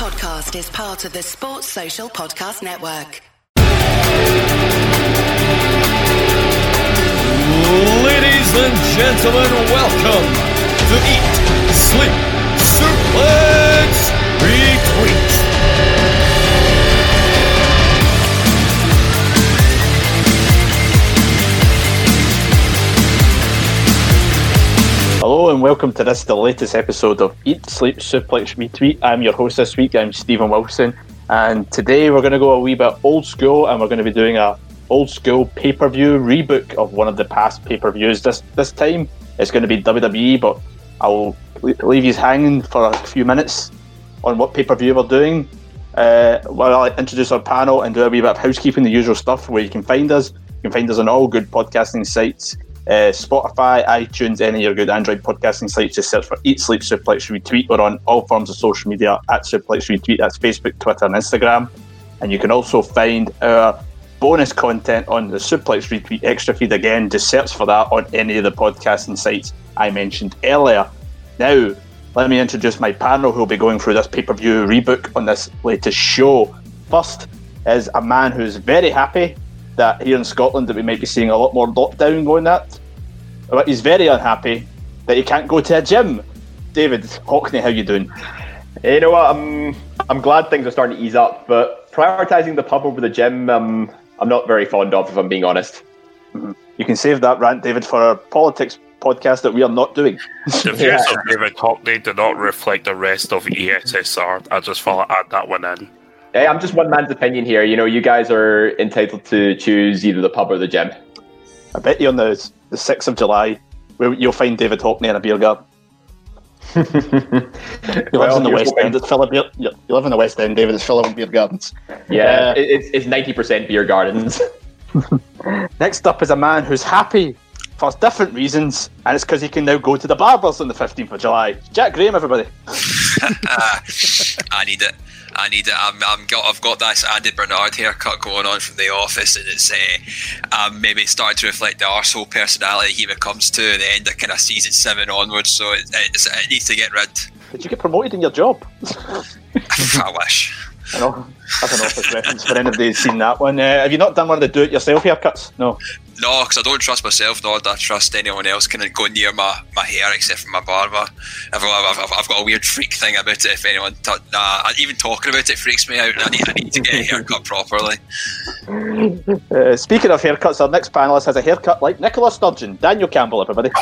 podcast is part of the Sports Social Podcast Network. Ladies and gentlemen, welcome to Eat, Sleep, Suplex, Hello and welcome to this, the latest episode of Eat, Sleep, Suplex, Retweet. I'm your host this week, I'm Stephen Wilson, and today we're going to go a wee bit old school and we're going to be doing a old school pay-per-view rebook of one of the past pay-per-views. This this time it's going to be WWE, but I'll leave you hanging for a few minutes on what pay-per-view we're doing. Uh, while I introduce our panel and do a wee bit of housekeeping, the usual stuff where you can find us. You can find us on all good podcasting sites. Uh, Spotify, iTunes, any of your good Android podcasting sites, just search for Eat Sleep Suplex Retweet. We're on all forms of social media at Suplex Retweet. That's Facebook, Twitter, and Instagram. And you can also find our bonus content on the Suplex Retweet extra feed again. Just search for that on any of the podcasting sites I mentioned earlier. Now, let me introduce my panel who will be going through this pay per view rebook on this latest show. First is a man who's very happy that here in Scotland that we might be seeing a lot more lockdown going at. But he's very unhappy that he can't go to a gym. David Hockney, how you doing? You know what? I'm I'm glad things are starting to ease up, but prioritizing the pub over the gym, um, I'm not very fond of, if I'm being honest. You can save that rant, David, for our politics podcast that we are not doing. The views of David Hockney do not reflect the rest of ESSR. I just thought I'd add that one in. Hey, I'm just one man's opinion here. You know, you guys are entitled to choose either the pub or the gym. I bet you on the the sixth of July, you'll find David Hockney in a beer garden. He lives Well, in the West hoping. End. It's full of beer. You you live in the West End, David. It's full of beer gardens. Yeah, Uh, it- it's it's ninety percent beer gardens. Next up is a man who's happy for different reasons, and it's because he can now go to the barbers on the 15th of July. Jack Graham, everybody. I need it. I need it. I'm, I'm got, I've got this Andy Bernard haircut going on from the office, and it's uh, um, maybe starting to reflect the arsehole personality he becomes to the end of kind of season seven onwards. So it, it's, it needs to get rid. Did you get promoted in your job? I wish. I know. That's an office reference for anybody who's seen that one. Uh, have you not done one of the do-it-yourself haircuts? No. No, because I don't trust myself, nor do I trust anyone else kind of go near my, my hair except for my barber. I've, I've, I've, I've got a weird freak thing about it. If anyone, t- nah, even talking about it freaks me out. I need, I need to get a haircut properly. Uh, speaking of haircuts, our next panelist has a haircut like Nicola Sturgeon. Daniel Campbell, everybody.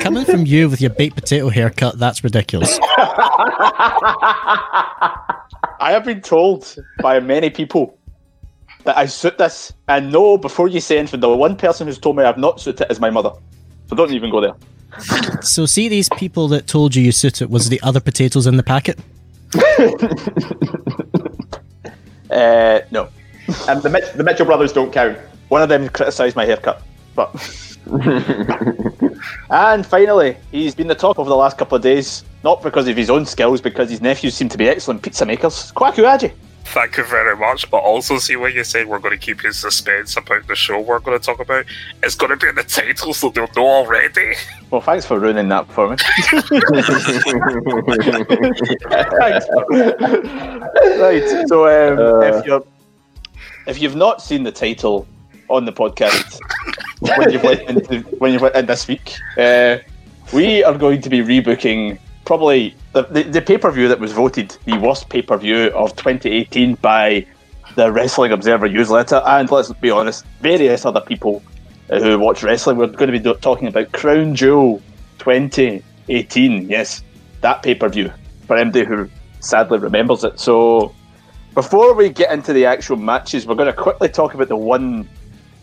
Coming from you with your baked potato haircut, that's ridiculous. I have been told by many people that I suit this, and no, before you say anything, the one person who's told me I've not suited it is my mother. So don't even go there. So, see these people that told you you suit it, was the other potatoes in the packet? Uh, no. and the Mitch, the Mitchell brothers don't count. One of them criticised my haircut, but. and finally, he's been the talk over the last couple of days, not because of his own skills, because his nephews seem to be excellent pizza makers. Kwaku Aji. Thank you very much. But also, see when you said we're going to keep you in suspense about the show we're going to talk about, it's going to be in the title, so they'll know already. Well, thanks for ruining that for me. Thanks. right. So, um, if you're if you've not seen the title on the podcast when you've listened to, when you've in this week, uh, we are going to be rebooking probably the, the, the pay per view that was voted the worst pay per view of 2018 by the Wrestling Observer newsletter, and let's be honest, various other people uh, who watch wrestling. We're going to be talking about Crown Jewel 2018. Yes, that pay per view for anybody who sadly remembers it. So, before we get into the actual matches, we're going to quickly talk about the one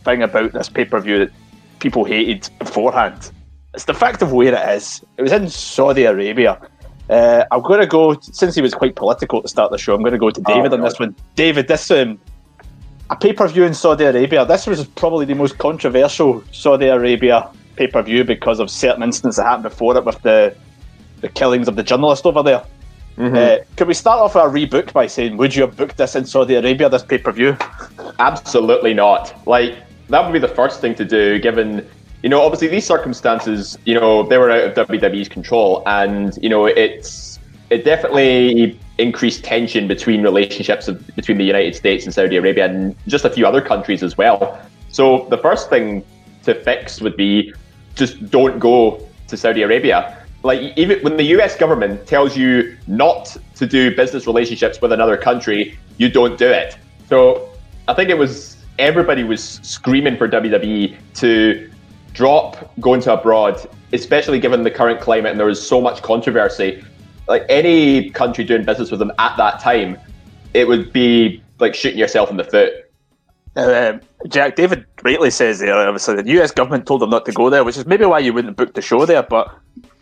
thing about this pay per view that people hated beforehand. It's the fact of where it is. It was in Saudi Arabia. Uh, I'm going to go since he was quite political to start the show. I'm going to go to David on this one. David, this um, a pay per view in Saudi Arabia. This was probably the most controversial Saudi Arabia pay per view because of certain incidents that happened before it with the the killings of the journalist over there. Uh, could we start off our rebook by saying, would you have booked this in Saudi Arabia, this pay per view? Absolutely not. Like that would be the first thing to do, given you know, obviously these circumstances, you know, they were out of WWE's control, and you know, it's it definitely increased tension between relationships of, between the United States and Saudi Arabia, and just a few other countries as well. So the first thing to fix would be just don't go to Saudi Arabia. Like even when the US government tells you not to do business relationships with another country, you don't do it. So I think it was everybody was screaming for WWE to drop going to abroad, especially given the current climate and there was so much controversy. Like any country doing business with them at that time, it would be like shooting yourself in the foot. Uh, Jack David rightly says there, obviously the US government told them not to go there, which is maybe why you wouldn't book the show there. But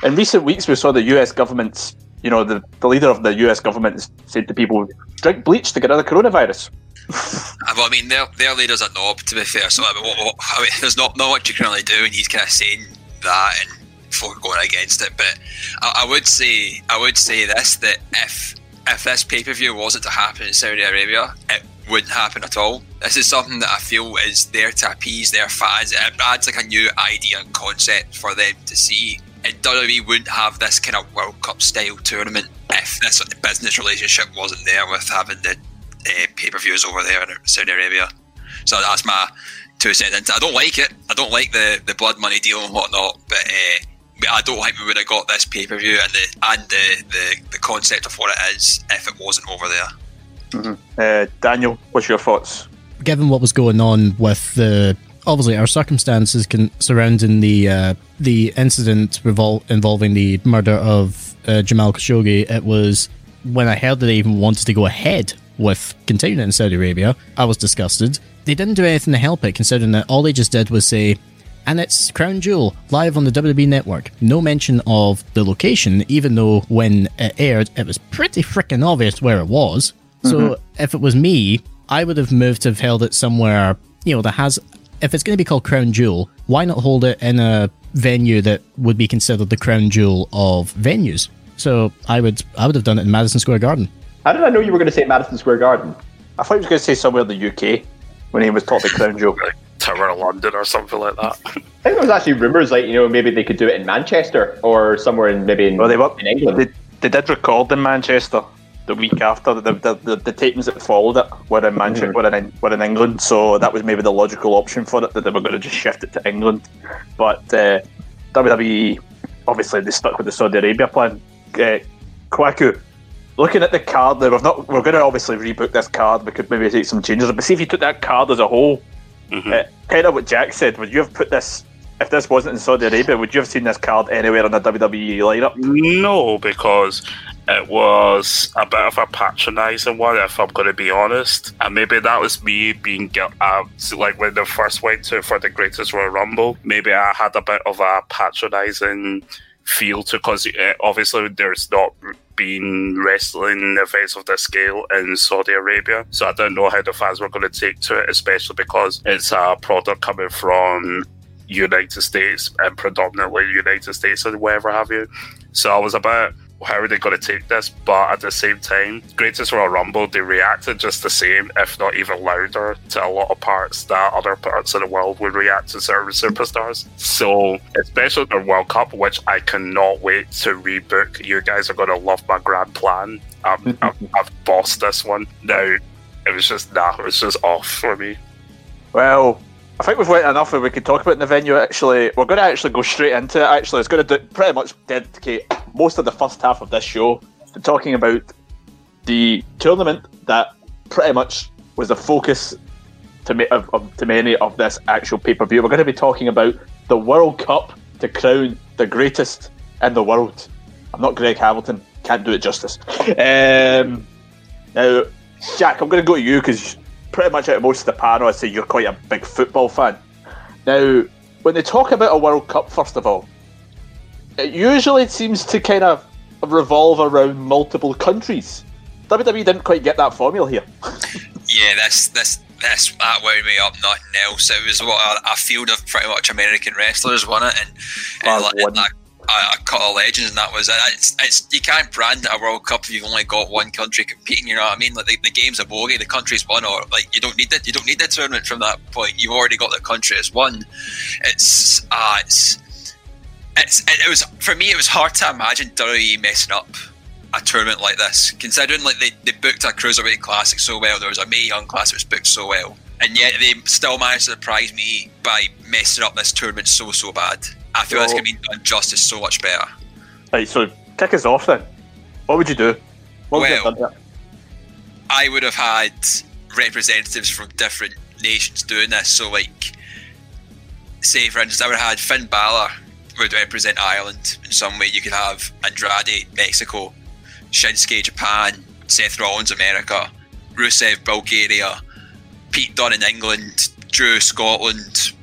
in recent weeks, we saw the US government's, you know, the, the leader of the US government said to people, drink bleach to get rid of the coronavirus. Well, I mean, their, their leader's a knob, to be fair. So I mean, what, what, I mean there's not, not much you can really do, and he's kind of saying that and for going against it. But I, I would say, I would say this that if if this pay per view wasn't to happen in Saudi Arabia, it wouldn't happen at all. This is something that I feel is there to appease their fans. It adds like a new idea and concept for them to see. And WWE wouldn't have this kind of World Cup style tournament if this business relationship wasn't there with having the uh, pay per views over there in Saudi Arabia. So that's my two cents. I don't like it. I don't like the, the blood money deal and whatnot, but. Uh, I don't think we would have got this pay per view and the and the, the, the concept of what it is if it wasn't over there. Mm-hmm. Uh, Daniel, what's your thoughts? Given what was going on with the obviously our circumstances can, surrounding the uh, the incident revol- involving the murder of uh, Jamal Khashoggi, it was when I heard that they even wanted to go ahead with continuing in Saudi Arabia, I was disgusted. They didn't do anything to help it, considering that all they just did was say, and it's Crown Jewel live on the WWE network. No mention of the location, even though when it aired, it was pretty freaking obvious where it was. So mm-hmm. if it was me, I would have moved to have held it somewhere, you know, that has. If it's going to be called Crown Jewel, why not hold it in a venue that would be considered the crown jewel of venues? So I would, I would have done it in Madison Square Garden. How did I know you were going to say Madison Square Garden? I thought you were going to say somewhere in the UK when he was talking crown jewel. Tower of London or something like that. I think there was actually rumours like you know maybe they could do it in Manchester or somewhere in maybe in, well, they were, in England. They, they did record in Manchester the week after the the, the, the tapings that followed it were in Manchester, mm-hmm. were in were in England. So that was maybe the logical option for it that they were going to just shift it to England. But uh, WWE obviously they stuck with the Saudi Arabia plan. Uh, Kwaku, looking at the card there, we've not we're going to obviously rebook this card. We could maybe take some changes, but see if you took that card as a whole Mm-hmm. Uh, kind of what Jack said. Would you have put this? If this wasn't in Saudi Arabia, would you have seen this card anywhere on the WWE lineup? No, because it was a bit of a patronising one, if I'm going to be honest. And maybe that was me being uh, like when they first went to for the Greatest Royal Rumble. Maybe I had a bit of a patronising feel to because uh, obviously there's not been wrestling events of this scale in Saudi Arabia. So I don't know how the fans were going to take to it, especially because it's a product coming from United States and predominantly United States and wherever have you. So I was about how are they going to take this? But at the same time, Greatest Royal Rumble, they reacted just the same, if not even louder, to a lot of parts that other parts of the world would react to certain superstars. So, especially the World Cup, which I cannot wait to rebook. You guys are going to love my grand plan. Um, I've, I've bossed this one. Now, it was just, nah, it was just off for me. Well, I think we've went enough that we could talk about in the venue. Actually, we're going to actually go straight into it. Actually, it's going to do, pretty much dedicate most of the first half of this show to talking about the tournament that pretty much was the focus to, ma- of, of, to many of this actual pay per view. We're going to be talking about the World Cup to crown the greatest in the world. I'm not Greg Hamilton, can't do it justice. Um, now, Jack, I'm going to go to you because pretty much out of most of the panel, I'd say you're quite a big football fan. Now, when they talk about a World Cup, first of all, it usually seems to kind of revolve around multiple countries. WWE didn't quite get that formula here. yeah, that's that's this that wound me up. Nothing else. It was what a, a, field of pretty much American wrestlers won it, and, and, like, a, a cut of legends, and that was it. It's, it's you can't brand a World Cup if you've only got one country competing. You know what I mean? Like the, the game's a bogey, the country's won, or like you don't need it. You don't need the tournament from that point. You've already got the country as won. It's uh, it's it's it, it was for me. It was hard to imagine WWE messing up a tournament like this, considering like they, they booked a cruiserweight classic so well. There was a Mae Young classic was booked so well, and yet they still managed to surprise me by messing up this tournament so so bad. I feel it's going to be done justice so much better. Right, so kick us off then. What would you do? What would you Well- have done? I would have had representatives from different nations doing this. So, like, say for instance, I would have had Finn Balor would represent Ireland in some way. You could have Andrade Mexico, Shinsuke Japan, Seth Rollins America, Rusev Bulgaria, Pete Dunne in England, Drew Scotland,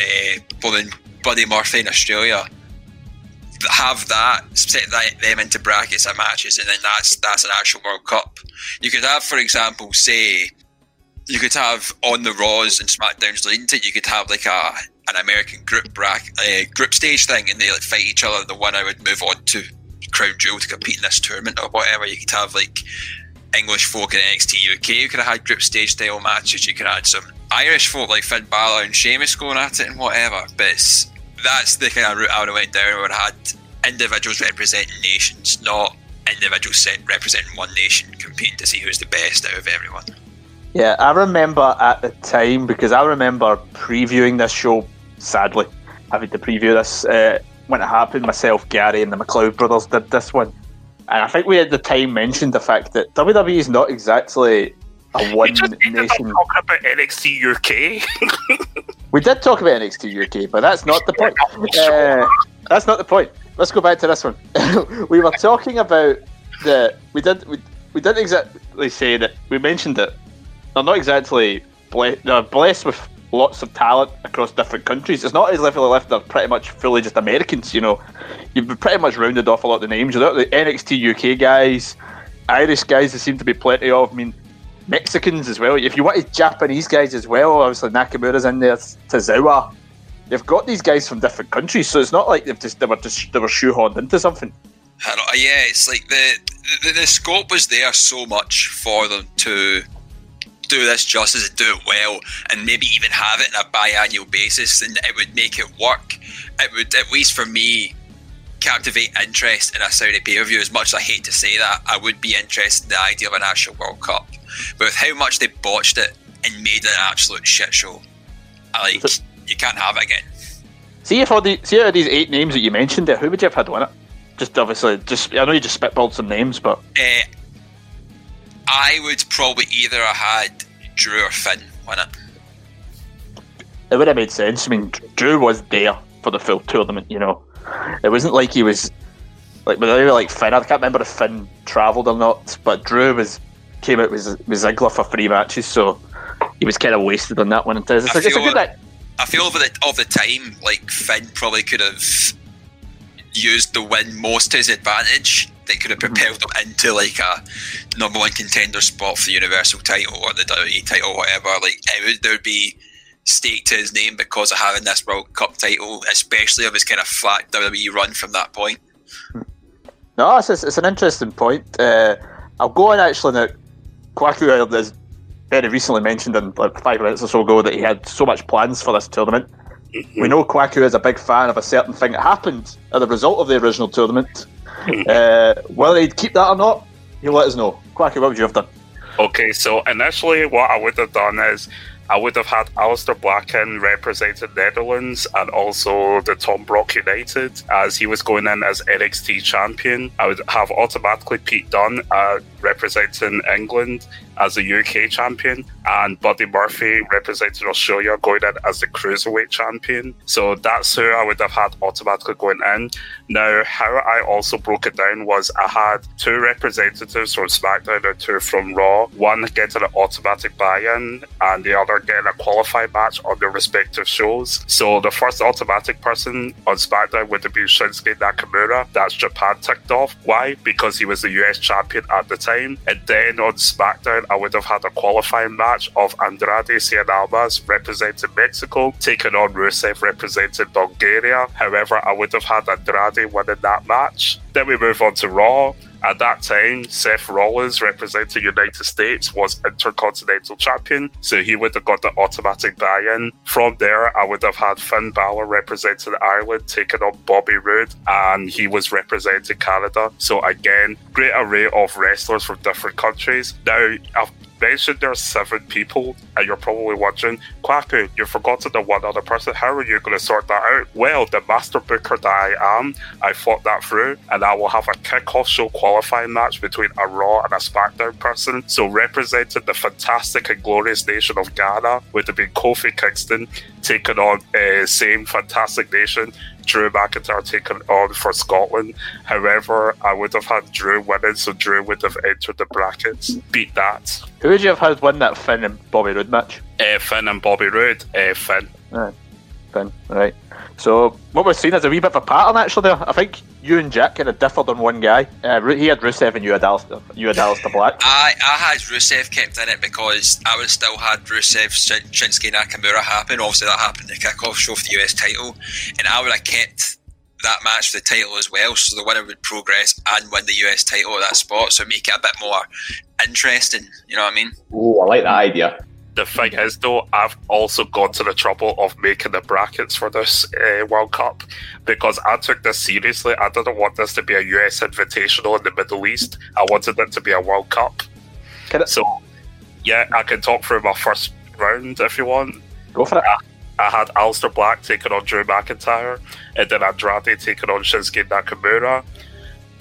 uh, well then Buddy Murphy in Australia. Have that set that, them into brackets of matches, and then that's that's an actual World Cup. You could have, for example, say you could have on the Raws and SmackDowns leading to it, you could have like a an American group bracket, uh, group stage thing, and they like fight each other. The one I would move on to Crown Jewel to compete in this tournament or whatever. You could have like English folk in NXT UK. You could have had group stage style matches. You could have had some Irish folk like Finn Balor and Sheamus going at it and whatever. But that's the kind of route I would have went down. I would have had individuals representing nations, not individuals representing one nation competing to see who's the best out of everyone. Yeah, I remember at the time because I remember previewing this show. Sadly, having to preview this uh, when it happened. Myself, Gary, and the McLeod brothers did this one, and I think we at the time mentioned the fact that WWE is not exactly a We one just ended up nation. talking about NXT UK. We did talk about NXT UK, but that's not the point. Uh, that's not the point. Let's go back to this one. we were talking about the we did we, we didn't exactly say that we mentioned it. they're not exactly ble- they're blessed with lots of talent across different countries. It's not as if if they're pretty much fully just Americans. You know, you've pretty much rounded off a lot of the names. You've got the NXT UK guys, Irish guys. There seem to be plenty of. I mean. Mexicans as well. If you wanted Japanese guys as well, obviously Nakamura's in there, Tozawa. They've got these guys from different countries, so it's not like they've just they were just they were shoehorned into something. Yeah, it's like the, the the scope was there so much for them to do this justice and do it well, and maybe even have it on a biannual basis, and it would make it work. It would, at least for me, captivate interest in a Saudi pay per view. As much as I hate to say that, I would be interested in the idea of an actual World Cup. But with how much they botched it and made it an absolute shit show, I like you can't have it again. See if all the see out of these eight names that you mentioned there, who would you have had win it? Just obviously, just I know you just spitballed some names, but Uh, I would probably either have had Drew or Finn win it. it would have made sense. I mean, Drew was there for the full tournament. You know, it wasn't like he was like whether like Finn. I can't remember if Finn travelled or not, but Drew was came out with, with Ziggler for three matches, so he was kind of wasted on that one. It's, it's, I a, it's a feel good. like- I feel over the of the time, like Finn probably could have used the win most to his advantage. They could have propelled him into like a number one contender spot for the Universal title or the WWE title, or whatever. Like it would, there would be stake to his name because of having this World Cup title, especially of his kind of flat WWE run from that point. No, it's, it's, an interesting point. Uh, I'll go on actually now. Kwaku has very recently mentioned in like five minutes or so ago that he had so much plans for this tournament. We know Kwaku is a big fan of a certain thing that happened as a result of the original tournament. uh, whether he'd keep that or not, he'll let us know. Kwaku, what would you have done? Okay, so initially, what I would have done is I would have had Aleister Blacken represented Netherlands and also the Tom Brock United as he was going in as NXT champion. I would have automatically Pete Dunne uh, representing England as the UK champion and Buddy Murphy representing Australia going in as the Cruiserweight champion. So that's who I would have had automatically going in. Now, how I also broke it down was I had two representatives from SmackDown and two from Raw, one getting an automatic buy in and the other getting a qualified match on their respective shows. So the first automatic person on SmackDown would have been Shinsuke Nakamura. That's Japan ticked off. Why? Because he was the US champion at the time. Time. And then on SmackDown, I would have had a qualifying match of Andrade Cien Almas representing Mexico, taking on Rusev representing Bulgaria. However, I would have had Andrade winning that match. Then we move on to Raw. At that time, Seth Rollins, representing United States, was Intercontinental Champion, so he would have got the automatic buy-in. From there, I would have had Finn Balor representing Ireland, taking on Bobby Roode, and he was representing Canada. So again, great array of wrestlers from different countries. Now, I've mentioned there are seven people, and you're probably wondering, Kwaku, you forgot to the one other person. How are you going to sort that out? Well, the master booker that I am, I thought that through, and I will have a kickoff show qualifying match between a Raw and a SmackDown person. So, representing the fantastic and glorious nation of Ghana would have been Kofi Kingston taking on uh, same fantastic nation Drew McIntyre taken on for Scotland. However, I would have had Drew winning, so Drew would have entered the brackets. Beat that. Who would you have had win that Finn and Bobby Roode match? Uh, Finn and Bobby Roode. Uh, Finn. Right. Finn. Right. So what we're seeing is a wee bit of a pattern actually there. I think you and Jack kind of differed on one guy. Uh, he had Rusev and you had Aleister, you had Aleister Black. I, I had Rusev kept in it because I would still had Rusev Shin- Shinsuke Nakamura happen. Obviously that happened in the kickoff show for the US title. And I would have kept that match for the title as well. So the winner would progress and win the US title at that spot. So make it a bit more interesting. You know what I mean? Oh, I like that idea. The thing is, though, I've also gone to the trouble of making the brackets for this uh, World Cup because I took this seriously. I didn't want this to be a US Invitational in the Middle East. I wanted it to be a World Cup. I- So, yeah, I can talk through my first round if you want. Go for it. I had Aleister Black taking on Drew McIntyre, and then Andrade taking on Shinsuke Nakamura.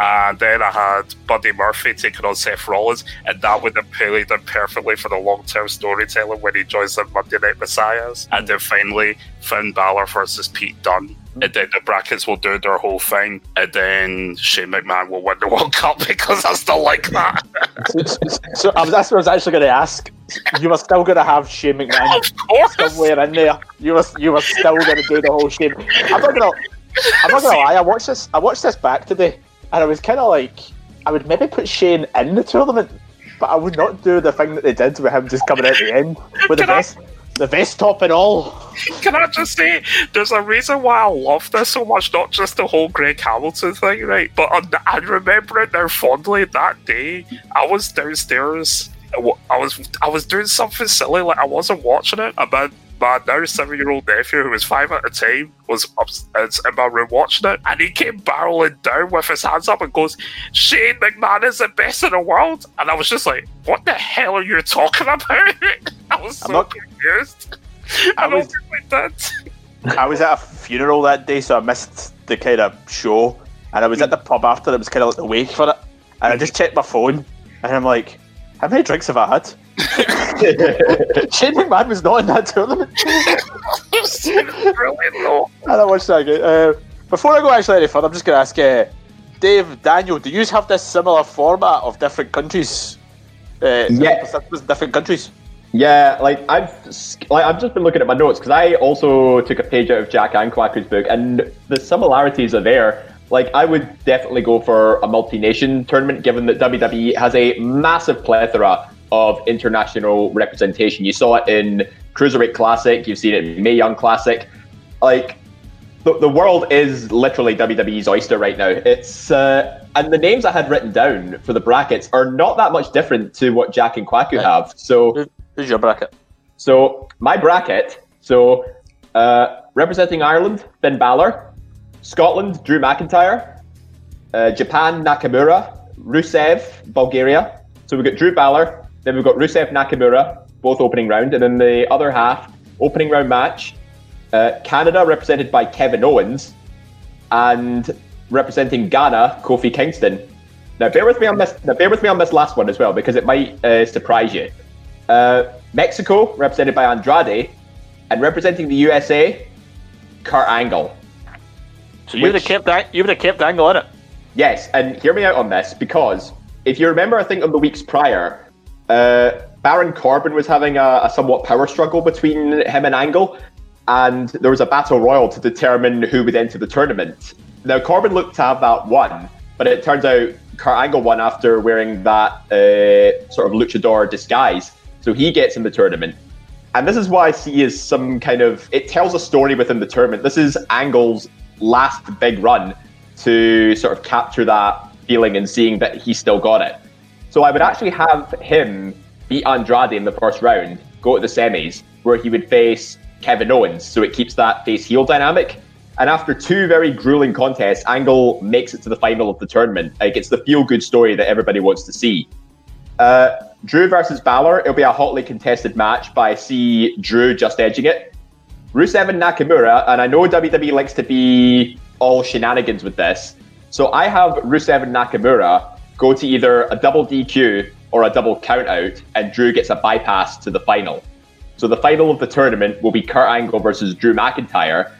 And then I had Buddy Murphy taking on Seth Rollins, and that would have played in perfectly for the long term storytelling when he joins the Monday Night Messiahs. And hmm. then finally, Finn Balor versus Pete Dunne. Hmm. And then the brackets will do their whole thing, and then Shane McMahon will win the World Cup because I still like that. so I was, that's what I was actually going to ask. You were still going to have Shane McMahon of course. somewhere in there. You were you were still going to do the whole Shane. I'm not going to. I'm not going to lie. I watched this. I watched this back today, and I was kind of like, I would maybe put Shane in the tournament, but I would not do the thing that they did with him just coming out at the end with the vest, the vest top and all. Can I just say, there's a reason why I love this so much, not just the whole Greg Hamilton thing, right? But I remember it now fondly. That day, I was downstairs. I I was I was doing something silly, like I wasn't watching it. My, my now seven year old nephew, who was five at the time, was upstairs in my room watching it, and he came barreling down with his hands up and goes, "Shane McMahon is the best in the world," and I was just like, "What the hell are you talking about?" I was so I'm not- confused. I, I was- did. I was at a funeral that day, so I missed the kind of show, and I was at the pub after. It was kind of like the wake for it, and I just checked my phone, and I'm like, "How many drinks have I had?" Shane McMahon was not in that tournament. I don't I watched that again. Uh, before I go actually any further, I'm just going to ask uh, Dave, Daniel, do you have this similar format of different countries? Uh, Yeah. different countries. Yeah, like I've like I've just been looking at my notes because I also took a page out of Jack and Kwaku's book, and the similarities are there. Like I would definitely go for a multi-nation tournament, given that WWE has a massive plethora of international representation. You saw it in Cruiserweight Classic, you've seen it in Mae Young Classic. Like the, the world is literally WWE's oyster right now. It's uh, and the names I had written down for the brackets are not that much different to what Jack and Kwaku have. So. Who's your bracket? So my bracket. So uh, representing Ireland, Finn Balor. Scotland, Drew McIntyre. Uh, Japan, Nakamura. Rusev, Bulgaria. So we've got Drew Balor. Then we've got Rusev, Nakamura, both opening round, and then the other half opening round match. Uh, Canada represented by Kevin Owens, and representing Ghana, Kofi Kingston. Now bear with me on this. Now bear with me on this last one as well because it might uh, surprise you. Uh, Mexico, represented by Andrade, and representing the USA, Kurt Angle. So you would have kept that. You would have kept Angle in it. Yes, and hear me out on this because if you remember, I think on the weeks prior, uh, Baron Corbin was having a, a somewhat power struggle between him and Angle, and there was a battle royal to determine who would enter the tournament. Now Corbin looked to have that won, but it turns out Kurt Angle won after wearing that uh, sort of luchador disguise. So he gets in the tournament. And this is why I see as some kind of it tells a story within the tournament. This is Angle's last big run to sort of capture that feeling and seeing that he still got it. So I would actually have him beat Andrade in the first round, go to the semis, where he would face Kevin Owens. So it keeps that face heel dynamic. And after two very grueling contests, Angle makes it to the final of the tournament. Like it's the feel good story that everybody wants to see. Uh, Drew versus Balor, it'll be a hotly contested match, but I see Drew just edging it. Rusev and Nakamura, and I know WWE likes to be all shenanigans with this. So I have Rusev and Nakamura go to either a double DQ or a double countout, and Drew gets a bypass to the final. So the final of the tournament will be Kurt Angle versus Drew McIntyre,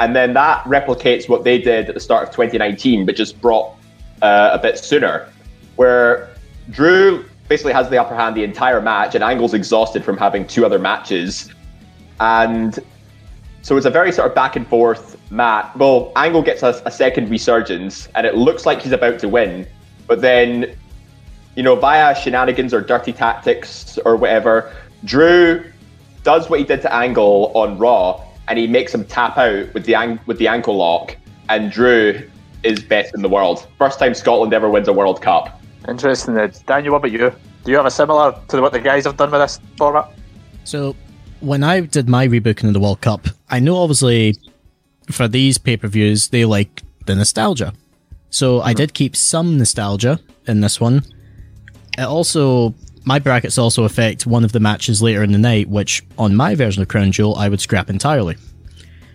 and then that replicates what they did at the start of 2019, but just brought uh, a bit sooner, where Drew basically has the upper hand the entire match, and Angle's exhausted from having two other matches, and so it's a very sort of back and forth match. Well, Angle gets a, a second resurgence, and it looks like he's about to win, but then, you know, via shenanigans or dirty tactics or whatever, Drew does what he did to Angle on Raw, and he makes him tap out with the ang- with the ankle lock, and Drew is best in the world. First time Scotland ever wins a World Cup. Interesting. Uh, Daniel, what about you? Do you have a similar to what the guys have done with this format? So, when I did my rebooking of the World Cup, I know obviously for these pay per views they like the nostalgia. So mm-hmm. I did keep some nostalgia in this one. It also my brackets also affect one of the matches later in the night, which on my version of Crown Jewel I would scrap entirely.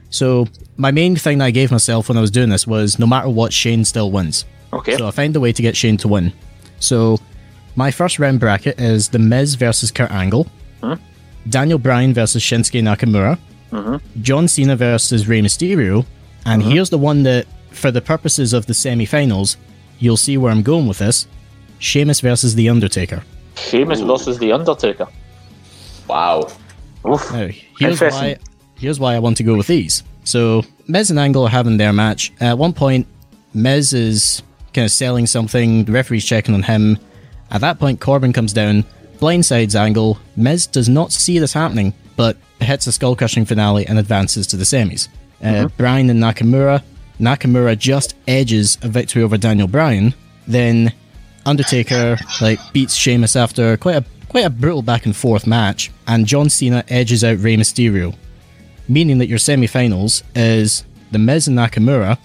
So my main thing that I gave myself when I was doing this was no matter what, Shane still wins. Okay. So I find a way to get Shane to win. So my first round bracket is The Miz versus Kurt Angle. Daniel Bryan versus Shinsuke Nakamura, mm-hmm. John Cena versus Rey Mysterio, and mm-hmm. here's the one that, for the purposes of the semi-finals, you'll see where I'm going with this: Sheamus versus The Undertaker. Sheamus Ooh. versus The Undertaker. Wow. Oof. Now, here's why. Here's why I want to go with these. So Miz and Angle are having their match. At one point, Miz is kind of selling something. The referee's checking on him. At that point, Corbin comes down, blindsides Angle. Miz does not see this happening, but hits a skull crushing finale and advances to the semis. Uh, mm-hmm. Bryan and Nakamura. Nakamura just edges a victory over Daniel Bryan. Then Undertaker like beats Sheamus after quite a quite a brutal back and forth match, and John Cena edges out Rey Mysterio, meaning that your semi-finals is the Miz and Nakamura,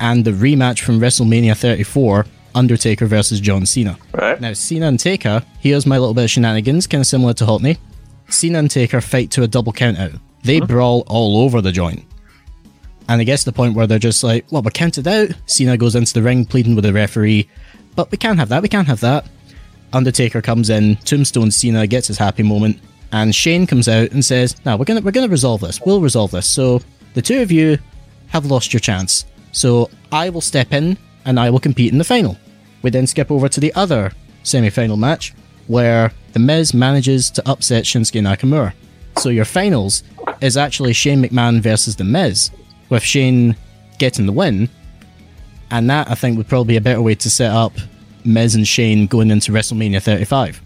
and the rematch from WrestleMania 34, Undertaker versus John Cena. Right. Now Cena and Taker, here's my little bit of shenanigans, kind of similar to Hockney. Cena and Taker fight to a double countout. They mm-hmm. brawl all over the joint. And it gets to the point where they're just like, well, we're counted out. Cena goes into the ring pleading with the referee. But we can't have that. We can't have that. Undertaker comes in, Tombstone Cena gets his happy moment, and Shane comes out and says, "Now we're gonna we're gonna resolve this. We'll resolve this." So the two of you have lost your chance. So I will step in and I will compete in the final. We then skip over to the other semi-final match where the Miz manages to upset Shinsuke Nakamura. So your finals is actually Shane McMahon versus the Miz, with Shane getting the win and that I think would probably be a better way to set up Miz and Shane going into WrestleMania 35.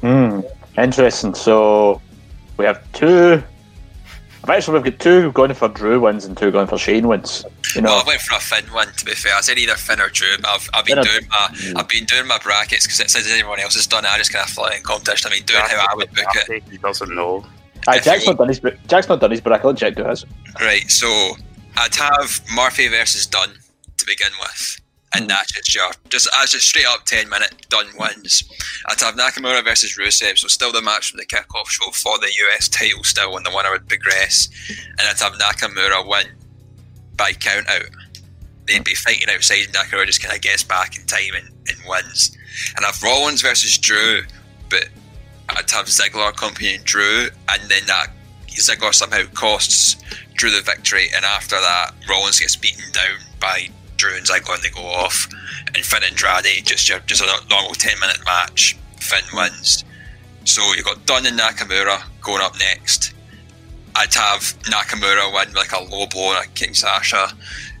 Hmm, interesting. So we have two. Actually, we've got two going for Drew wins and two going for Shane wins. You know, well, I went for a Finn win. To be fair, I said either Finn or Drew. But I've, I've been doing my mm. I've been doing my brackets because it says everyone else has done it. I just kind of fly in competition. I mean, doing how I would book it. He doesn't know. Aye, Jack's not done his. Jack's not done his bracket. I'll check to his. Right. So I'd have Murphy versus Dunne to begin with. And hmm. that's just your just as a straight up ten minute done wins. I'd have Nakamura versus Rusev, so still the match from the kickoff show for the US title still, and the winner would progress. And I'd have Nakamura win by count out. They'd be fighting outside, and Nakamura just kind of gets back in time and, and wins. And I've Rollins versus Drew, but I'd have Ziggler accompanying Drew, and then that Ziggler somehow costs Drew the victory, and after that, Rollins gets beaten down by Drew and Ziggler and they go off, and Finn and Andrade just just a normal ten minute match. Finn wins. So you've got Dunne and Nakamura going up next. I'd have Nakamura win like a low blow a Kinshasa.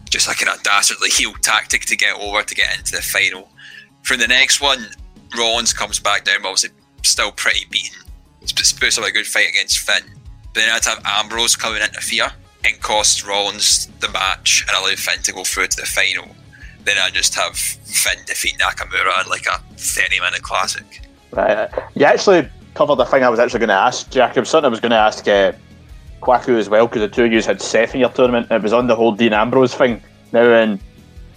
just like in a dastardly heel tactic to get over to get into the final. For the next one, Rollins comes back down, obviously still pretty beaten. It's Puts up a good fight against Finn. But then I had to have Ambrose come and interfere and cost Rollins the match and allow Finn to go through to the final. Then I just have Finn defeat Nakamura in like a 30 minute classic. Right. You actually covered the thing I was actually going to ask, was something I was going to ask uh, Kwaku as well, because the two of you had Seth in your tournament. It was on the whole Dean Ambrose thing. Now, and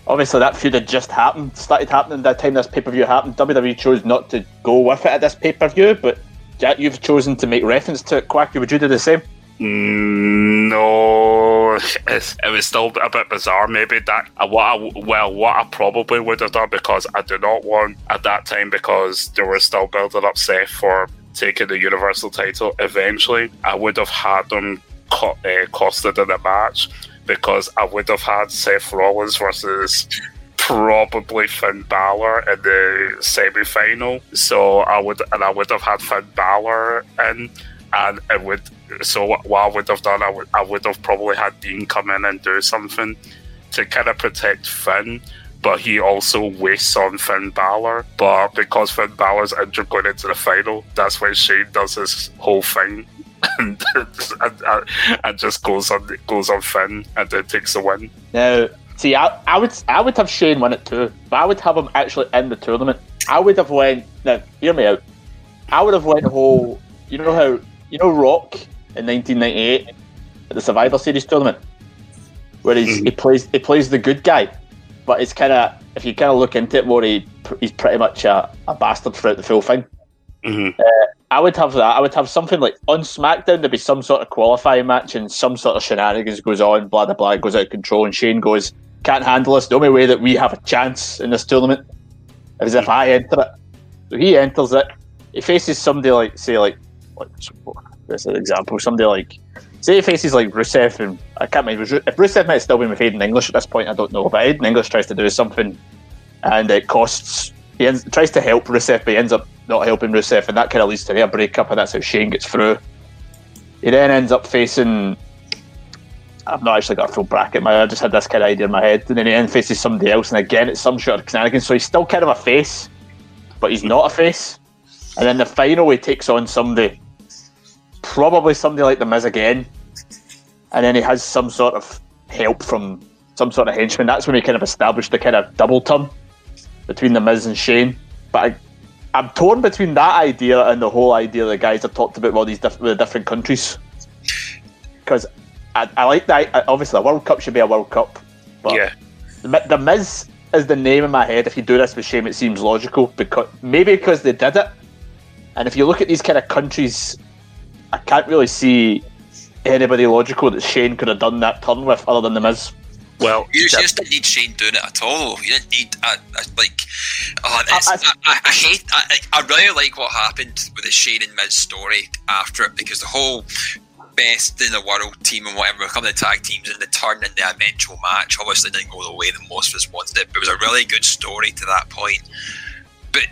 obviously that feud had just happened, started happening that time this pay per view happened. WWE chose not to go with it at this pay per view, but Jack, you've chosen to make reference to it. Kwaku, would you do the same? Mm, no, it's, it was still a bit bizarre. Maybe that uh, what I, well, what I probably would have done because I do not want at that time because they were still building up Seth for taking the Universal title. Eventually, I would have had them co- uh, costed in a match because I would have had Seth Rollins versus probably Finn Balor in the semi final. So I would and I would have had Finn Balor in and it would so what, I would have done I would I would have probably had Dean come in and do something to kind of protect Finn but he also wastes on Finn Balor but because Finn Balor's injured going into the final that's when Shane does his whole thing and, and, and, just goes on goes on Finn and then takes the win now see I, I would I would have Shane win it too but I would have him actually in the tournament I would have went now hear me out I would have went whole you know how you know Rock in 1998 at the Survivor Series tournament, where he's, mm-hmm. he plays he plays the good guy, but it's kind of if you kind of look into it more, he he's pretty much a, a bastard throughout the full thing. Mm-hmm. Uh, I would have that. I would have something like on SmackDown. There'd be some sort of qualifying match, and some sort of shenanigans goes on. Blah blah blah goes out of control, and Shane goes, "Can't handle us." The only way that we have a chance in this tournament is if I enter it. So he enters it. He faces somebody like say like like this an example. Somebody like say he faces like Rusev and I can't remember if Rusev might still be with Aiden English at this point. I don't know, but Aiden English tries to do something and it costs. He ends, tries to help Rusev, but he ends up not helping Rusev, and that kind of leads to their breakup, and that's how Shane gets through. He then ends up facing. I've not actually got a full bracket. My, I just had this kind of idea in my head, and then he then faces somebody else, and again it's some sort of shenanigans. So he's still kind of a face, but he's not a face. And then the final, he takes on somebody probably somebody like the Miz again, and then he has some sort of help from some sort of henchman. That's when we kind of established the kind of double turn between the Miz and Shane. But I, am torn between that idea and the whole idea the guys have talked about all these diff- the different countries. Because I, I, like that. Obviously, a World Cup should be a World Cup, but yeah. the, the Miz is the name in my head. If you do this with Shane, it seems logical because maybe because they did it. And if you look at these kind of countries I can't really see anybody logical that Shane could have done that turn with other than the Miz. Well, you just didn't need Shane doing it at all. You didn't need a, a, like. Oh, I, I, I, hate. I, really like what happened with the Shane and Miz story after it because the whole best in the world team and whatever become the tag teams and the turn in the eventual match obviously didn't go the way that most of us wanted it. But it was a really good story to that point. But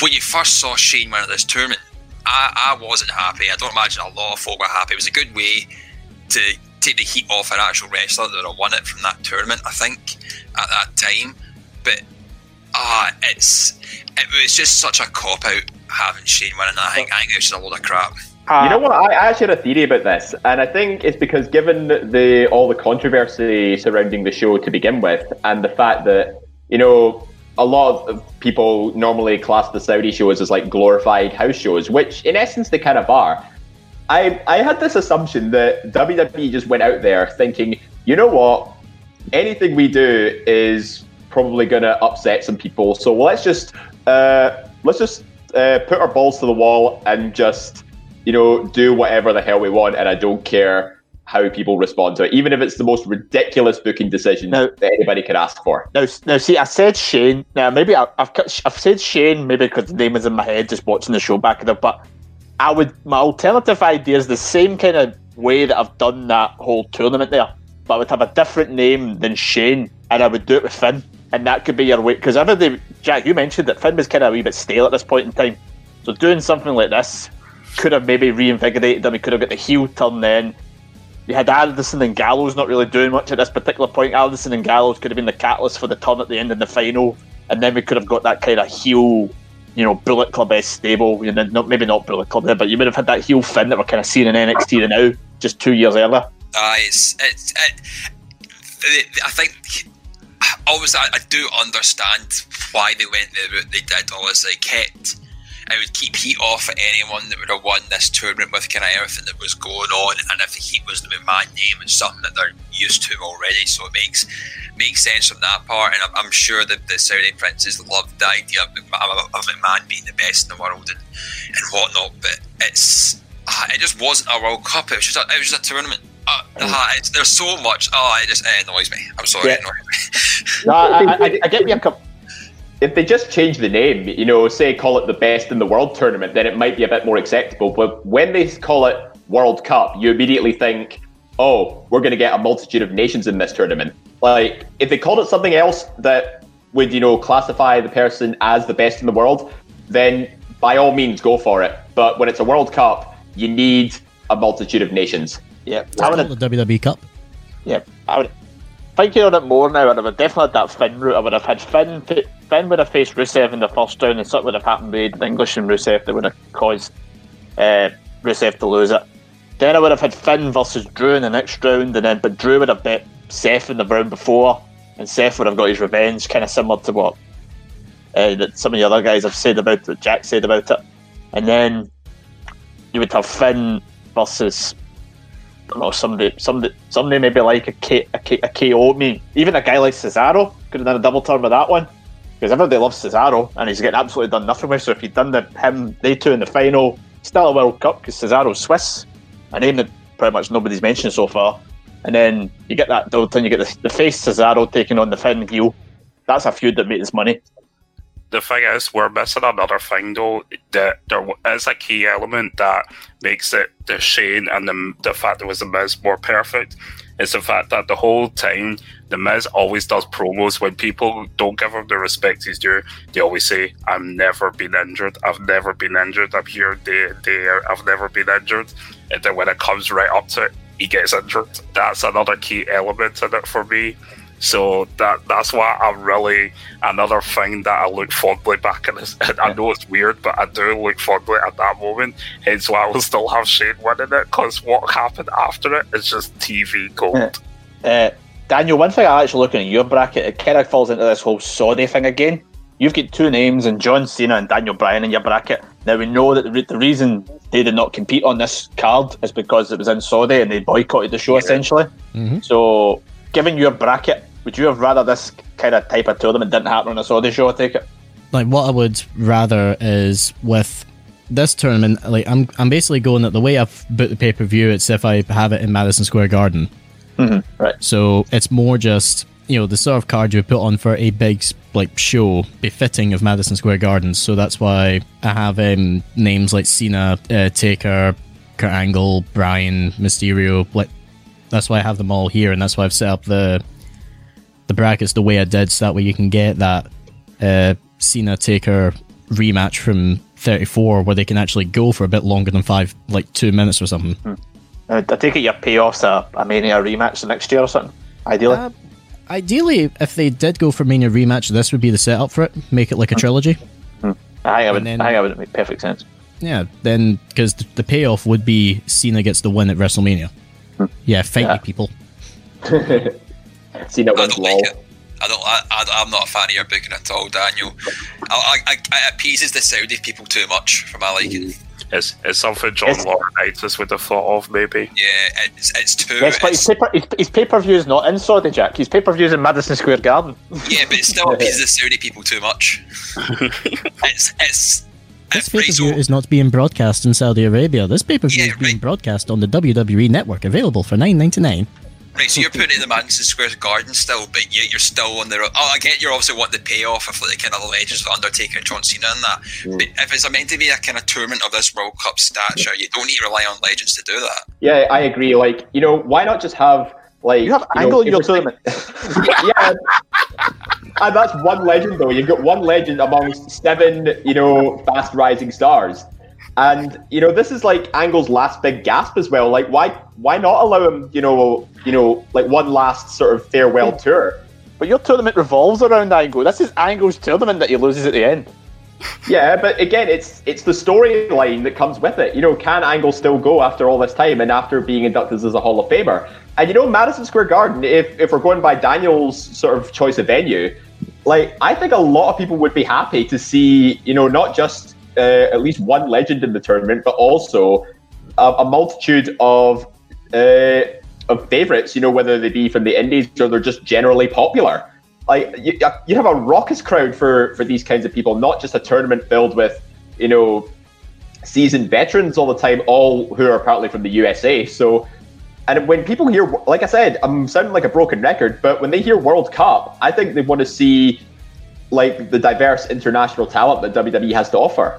when you first saw Shane win at this tournament, I, I wasn't happy. I don't imagine a lot of folk were happy. It was a good way to take the heat off an actual wrestler that had won it from that tournament, I think, at that time. But ah, uh, it's it was just such a cop out having Shane winning that. I think, I think it was just a load of crap. You know what? I, I actually had a theory about this, and I think it's because given the all the controversy surrounding the show to begin with, and the fact that you know a lot of people normally class the Saudi shows as like glorified house shows, which in essence they kind of are. I I had this assumption that WWE just went out there thinking, you know what, anything we do is probably going to upset some people, so let's just uh, let's just uh, put our balls to the wall and just you know do whatever the hell we want, and I don't care how people respond to it, even if it's the most ridiculous booking decision now, that anybody could ask for. Now, now, see, I said Shane. Now, maybe I, have I've said Shane, maybe because the name is in my head, just watching the show back there. But I would, my alternative idea is the same kind of way that I've done that whole tournament there, but I would have a different name than Shane, and I would do it with Finn, and that could be your way. Because everybody, Jack, you mentioned that Finn was kind of a wee bit stale at this point in time, so doing something like this could have maybe reinvigorated him. He could have got the heel turn then you had Anderson and Gallows not really doing much at this particular point. Anderson and Gallows could have been the catalyst for the turn at the end in the final, and then we could have got that kind of heel, you know, Bullet Club S stable. You know, not, maybe not Bullet Club but you would have had that heel Finn that we're kind of seeing in NXT now, just two years earlier. Uh, it's, it's it, I think obviously I, I, do understand why they went the route they did. Obviously, kept I would keep heat off at anyone that would have won this tournament with kind of everything that was going on, and if the heat was the McMahon name, it's something that they're used to already, so it makes makes sense from that part. And I'm, I'm sure that the Saudi princes loved the idea of McMahon, of McMahon being the best in the world and, and whatnot, but it's uh, it just wasn't a World Cup. It was just a, it was just a tournament. Uh, uh, there's so much. Oh, it just it annoys me. I'm sorry. Yeah. no, I, I, I, get me a couple if they just change the name, you know, say call it the best in the world tournament, then it might be a bit more acceptable. But when they call it World Cup, you immediately think, oh, we're going to get a multitude of nations in this tournament. Like, if they called it something else that would, you know, classify the person as the best in the world, then by all means go for it. But when it's a World Cup, you need a multitude of nations. Yeah, I would the WWE Cup. Yeah, I would thinking on it more now, I'd have definitely had that Finn route. I would have had Finn Finn would have faced Rusev in the first round, and something would have happened with English and Rusev that would have caused uh, Rusev to lose it. Then I would have had Finn versus Drew in the next round, and then but Drew would have bet Seth in the round before, and Seth would have got his revenge, kind of similar to what uh, that some of the other guys have said about it, Jack said about it. And then you would have Finn versus know somebody, somebody, somebody maybe like a, K, a, K, a KO me, even a guy like Cesaro could have done a double turn with that one because everybody loves Cesaro and he's getting absolutely done nothing with. So if you'd done the him, they two in the final, still a World Cup because Cesaro's Swiss, a name that pretty much nobody's mentioned so far. And then you get that double turn, you get the, the face Cesaro taking on the Finn heel. That's a feud that makes money. The thing is, we're missing another thing though. That there is a key element that makes it the Shane and the the fact that it was the Miz more perfect is the fact that the whole time the Miz always does promos when people don't give him the respect he's due. They always say, "I've never been injured. I've never been injured. I'm here, there, there. I've never been injured." And then when it comes right up to it, he gets injured. That's another key element in it for me. So that that's why I'm really another thing that I look fondly back at this. I know it's weird, but I do look fondly at that moment. Hence why I will still have Shane winning it because what happened after it is just TV gold. Uh, Daniel, one thing I actually looking at in your bracket, it kind of falls into this whole Saudi thing again. You've got two names, and John Cena and Daniel Bryan in your bracket. Now we know that the, the reason they did not compete on this card is because it was in Saudi and they boycotted the show yeah. essentially. Mm-hmm. So, given your bracket, would you have rather this kind of type of tournament didn't happen on a Saudi show? I take it. Like what I would rather is with this tournament. Like I'm, I'm basically going that the way I've booked the pay per view. It's if I have it in Madison Square Garden. Mm-hmm. Right. So it's more just you know the sort of card you would put on for a big like show befitting of Madison Square Gardens. So that's why I have um, names like Cena, uh, Taker, Kurt Angle, Bryan, Mysterio. Like that's why I have them all here, and that's why I've set up the the brackets the way I did, so that way you can get that uh, Cena Taker rematch from 34, where they can actually go for a bit longer than five, like two minutes or something. Hmm. Uh, I take it your payoff's a, a Mania rematch the next year or something, ideally. Uh, ideally, if they did go for Mania rematch, this would be the setup for it. Make it like a hmm. trilogy. Hmm. I think, would, then, I think that would make perfect sense. Yeah, then because the, the, payoff would be Cena gets the win at WrestleMania. Yeah, fight yeah. people. See that I don't like it. I don't. I, I, am not a fan of your booking at all, Daniel. I, I, I, it appeases the Saudi people too much for my liking. Mm. It's, it's something John Laurinaitis would have thought of, maybe. Yeah, it's, it's too. Yes, but his paper, his, his pay per view is not in Saudi, Jack. His pay per view is in Madison Square Garden. Yeah, but it still appeases the Saudi people too much. it's it's. This pay per view is not being broadcast in Saudi Arabia. This pay per view yeah, is being right. broadcast on the WWE network, available for nine ninety nine. Right, so you're putting it in the Madison Square Garden still, but yet you're still on the. Oh, I get you're obviously wanting the payoff of like the kind of legends of Undertaker and John Cena and that. Mm. But if it's meant to be a kind of tournament of this World Cup stature, you don't need to rely on legends to do that. Yeah, I agree. Like, you know, why not just have like you have you Angle in your tournament? yeah, and that's one legend though. You've got one legend amongst seven, you know, fast rising stars. And you know, this is like Angle's last big gasp as well. Like, why why not allow him, you know, you know, like one last sort of farewell tour? But your tournament revolves around Angle. This is Angle's tournament that he loses at the end. Yeah, but again, it's it's the storyline that comes with it. You know, can Angle still go after all this time and after being inducted as a Hall of Famer? And you know, Madison Square Garden, if if we're going by Daniel's sort of choice of venue, like I think a lot of people would be happy to see, you know, not just uh, at least one legend in the tournament, but also a, a multitude of uh, of favorites. You know, whether they be from the Indies or they're just generally popular. Like you, uh, you have a raucous crowd for for these kinds of people, not just a tournament filled with you know seasoned veterans all the time, all who are partly from the USA. So. And when people hear, like I said, I'm sounding like a broken record, but when they hear World Cup, I think they want to see like the diverse international talent that WWE has to offer.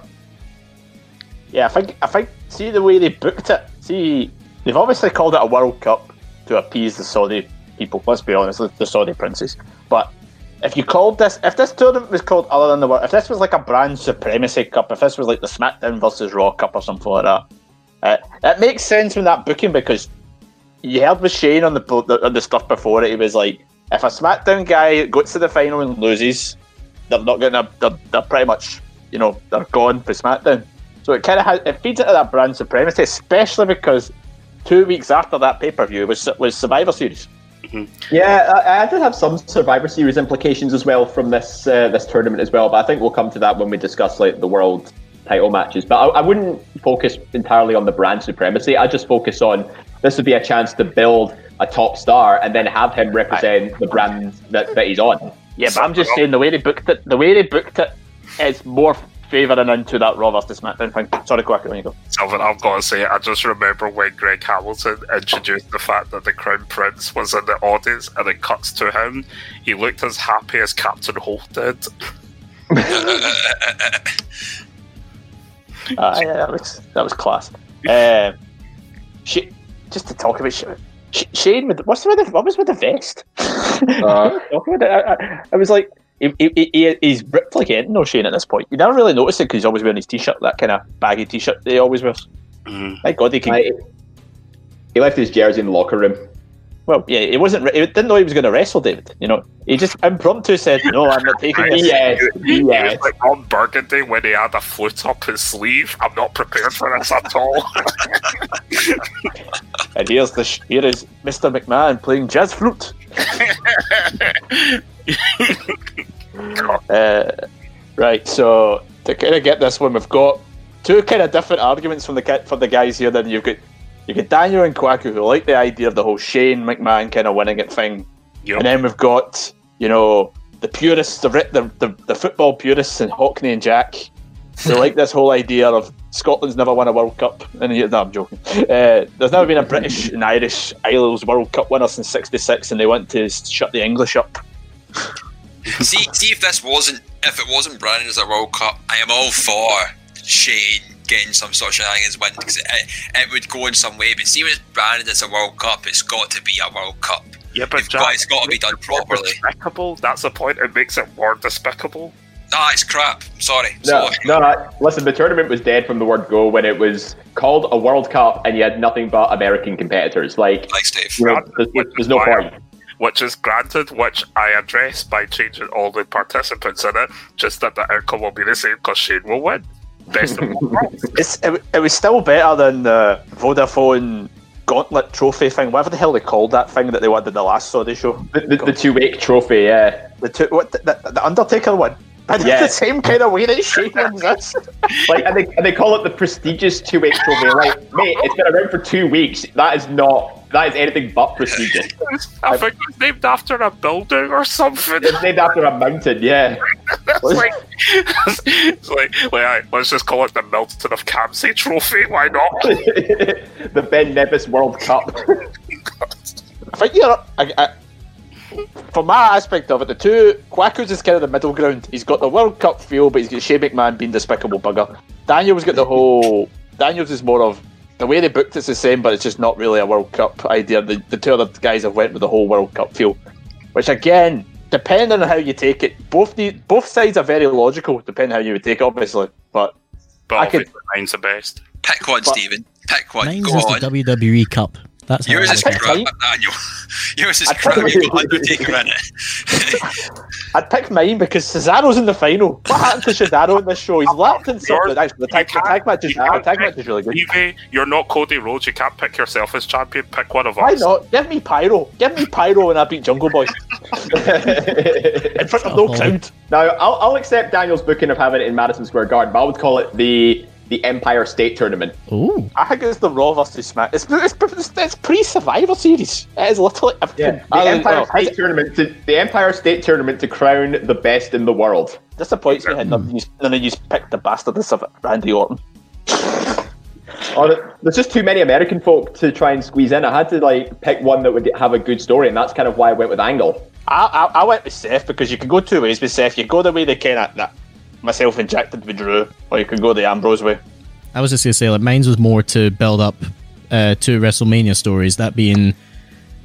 Yeah, I think I think see the way they booked it. See, they've obviously called it a World Cup to appease the Saudi people. Let's be honest, the Saudi princes. But if you called this, if this tournament was called other than the World, if this was like a brand supremacy cup, if this was like the SmackDown versus Raw Cup or something like that, uh, it makes sense from that booking because you heard with Shane on the, on the stuff before it. He was like, if a SmackDown guy goes to the final and loses, they're not to. They're, they're pretty much, you know, they're gone for SmackDown. So it kind of it feeds into that brand supremacy, especially because two weeks after that pay per view was was Survivor Series. Mm-hmm. Yeah, I, I, did have some Survivor Series implications as well from this uh, this tournament as well, but I think we'll come to that when we discuss like the world title matches. But I, I wouldn't focus entirely on the brand supremacy. I just focus on this would be a chance to build a top star and then have him represent the brand that, that he's on. Yeah, but I'm just saying the way they booked it, the way they booked it is more favouring into that Raw versus SmackDown thing. Sorry, quick, when you go. Sylvan, I've got to say, I just remember when Greg Hamilton introduced the fact that the Crown Prince was in the audience and it cuts to him. He looked as happy as Captain Holt did. uh, yeah, that was that was class. Uh, she, just to talk about Shane with what's with the what was with the vest? Uh, I, I, I was like, he, he, he's ripped like anything no Shane at this point. You never really notice it because he's always wearing his t-shirt, that kind of baggy t-shirt that he always wears. Mm. My God, he can. I, he left his jersey in the locker room. Well, yeah, he wasn't. He didn't know he was going to wrestle David. You know, he just impromptu said, "No, I'm not taking this." yes, yes. like Ron Burgundy when he had a flute up his sleeve. I'm not prepared for this at all. and here's the here is Mr. McMahon playing jazz flute. uh, right, so to kind of get this one, we've got two kind of different arguments from the for the guys here. Then you've got you get Daniel and Kwaku who like the idea of the whole Shane McMahon kind of winning it thing, yep. and then we've got you know the purists, the the the, the football purists, and Hockney and Jack. They like this whole idea of Scotland's never won a World Cup. And no, I'm joking. Uh, there's never been a British and Irish Isles World Cup winner since '66, and they want to shut the English up. See, see if this wasn't if it wasn't branded as a World Cup, I am all for Shane getting some sort of shenanigans win because it, it, would go in some way. But see when it's branded as a World Cup, it's got to be a World Cup. Yeah, but Jack, got, it's got to be done properly. Despicable. That's the point. It makes it more despicable. Ah, it's crap. I'm Sorry. No, no, no. Listen, the tournament was dead from the word go when it was called a World Cup and you had nothing but American competitors. Like, Thanks, Dave. You know, there's, there's no point which is granted, which I address by changing all the participants in it, just that the outcome will be the same because Shane will win. Best of it's, it, it was still better than the Vodafone Gauntlet Trophy thing, whatever the hell they called that thing that they wanted the last Saudi show. The, the, the Tuwaiq trophy, yeah. The two, what the, the, the Undertaker one. But yeah. the same kind of way that Shane wins this. like, and they, and they call it the prestigious Tuwaiq trophy. Like, mate, it's been around for two weeks. That is not that is anything but prestigious. I think it's named after a building or something. It's named after a mountain, yeah. it's like, it's like, like, let's just call it the Milton of Campsie Trophy. Why not? the Ben Nevis World Cup. I think you're. I, I, from my aspect of it, the two Kwaku's is kind of the middle ground. He's got the World Cup feel, but he's got Shane McMahon being despicable bugger. Daniel's got the whole. Daniel's is more of the way they booked it's the same, but it's just not really a World Cup idea. The, the two other guys have went with the whole World Cup feel, which again, depending on how you take it, both the both sides are very logical, depending how you would take it, obviously. But but I could- obviously mine's the best. Pick one, But- Stephen. Pick one. Mine's Go is on. the WWE Cup. That's how Yours I is look at it. crap, mine. Daniel. Yours is I'd crap. probably- You got Undertaker in it. I'd pick mine because Cesaro's in the final. What happened to Cesaro in this show? He's lapped in something. Yours- Actually, the tag, the tag match is you the tag match is really good. Evie, you're not Cody Rhodes. You can't pick yourself as champion. Pick one of us. Why us. not? Give me Pyro. Give me Pyro when I beat Jungle Boy in front of no oh. crowd. Now, I'll, I'll accept Daniel's booking of having it in Madison Square Garden, but I would call it the the Empire State Tournament. Ooh, I think it's the Raw versus Smack. It's, it's, it's, it's pre Survivor Series. It is literally everything. The I Empire know. State Tournament to the Empire State Tournament to crown the best in the world. disappoints me how hmm. none of you none of picked the bastardness of Randy Orton. Oh, there's just too many American folk to try and squeeze in. I had to like pick one that would have a good story, and that's kind of why I went with Angle. I, I, I went with Seth because you can go two ways with Seth. You go the way they kind of that myself injected with Drew, or you can go the Ambrose way. I was just gonna say like mine's was more to build up uh, two WrestleMania stories. That being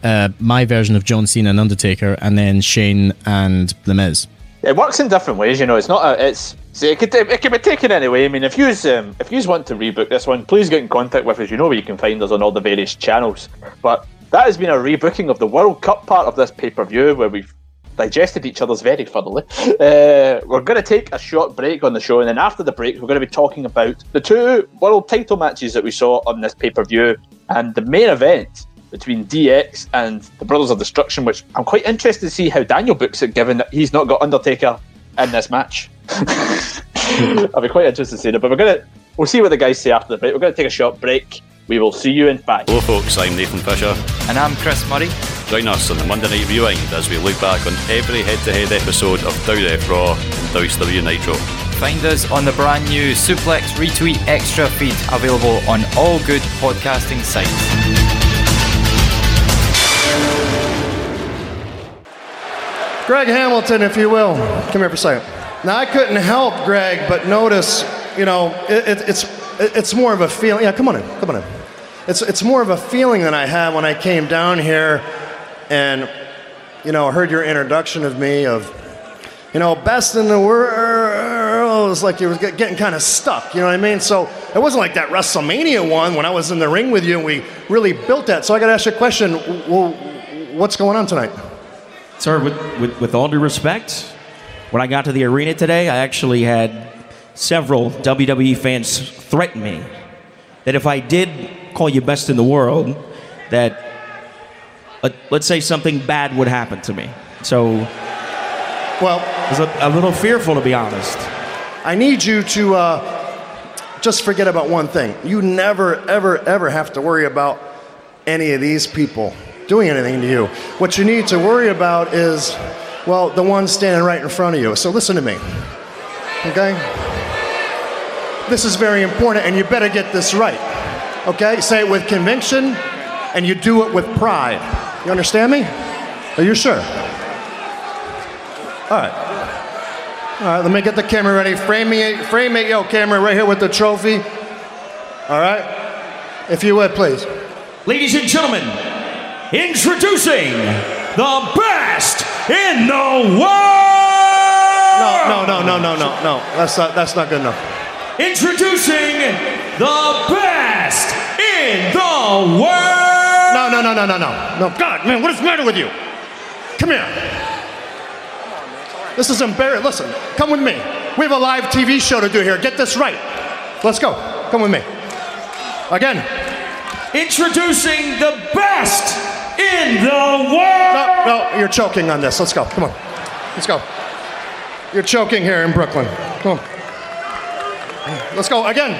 uh, my version of John Cena and Undertaker, and then Shane and The Miz. It works in different ways, you know. It's not a. It's see, it could it could be taken anyway. I mean, if you um, if you want to rebook this one, please get in contact with us. You know where you can find us on all the various channels. But that has been a rebooking of the World Cup part of this pay per view, where we've digested each other's very thoroughly. Uh, we're going to take a short break on the show, and then after the break, we're going to be talking about the two world title matches that we saw on this pay per view and the main event between DX and the Brothers of Destruction, which I'm quite interested to see how Daniel books it, given that he's not got Undertaker in this match. I'll be quite interested to see that, but we're gonna we'll see what the guys say after the break. We're gonna take a short break. We will see you in five. Hello, folks. I'm Nathan Fisher. And I'm Chris Murray. Join us on the Monday Night Rewind as we look back on every head-to-head episode of WF Raw and WCW Nitro. Find us on the brand new Suplex Retweet Extra feed available on all good podcasting sites. Greg Hamilton, if you will. Come here for a second. Now, I couldn't help Greg, but notice, you know, it, it, it's it, it's more of a feeling. Yeah, come on in, come on in. It's it's more of a feeling than I had when I came down here, and you know, heard your introduction of me of, you know, best in the world. It's like you were getting kind of stuck. You know what I mean? So it wasn't like that WrestleMania one when I was in the ring with you and we really built that. So I got to ask you a question. Well, what's going on tonight? Sir, with, with, with all due respect, when I got to the arena today, I actually had several WWE fans threaten me that if I did call you best in the world, that let, let's say something bad would happen to me. So Well, I was a, a little fearful, to be honest. I need you to uh, just forget about one thing. You never, ever, ever have to worry about any of these people doing anything to you. What you need to worry about is, well, the one standing right in front of you. So listen to me, okay? This is very important, and you better get this right, okay? Say it with conviction, and you do it with pride. You understand me? Are you sure? All right. All right, let me get the camera ready. Frame me, frame me, yo, camera right here with the trophy. All right, if you would, please. Ladies and gentlemen, introducing the best in the world! No, no, no, no, no, no, no. That's not, that's not good enough. Introducing the best in the world! No, no, no, no, no, no, no. God, man, what is the matter with you? Come here. This is embarrassing. Listen, come with me. We have a live TV show to do here. Get this right. Let's go. Come with me. Again. Introducing the best in the world! No, no, you're choking on this. Let's go. Come on. Let's go. You're choking here in Brooklyn. Come on. Let's go. Again.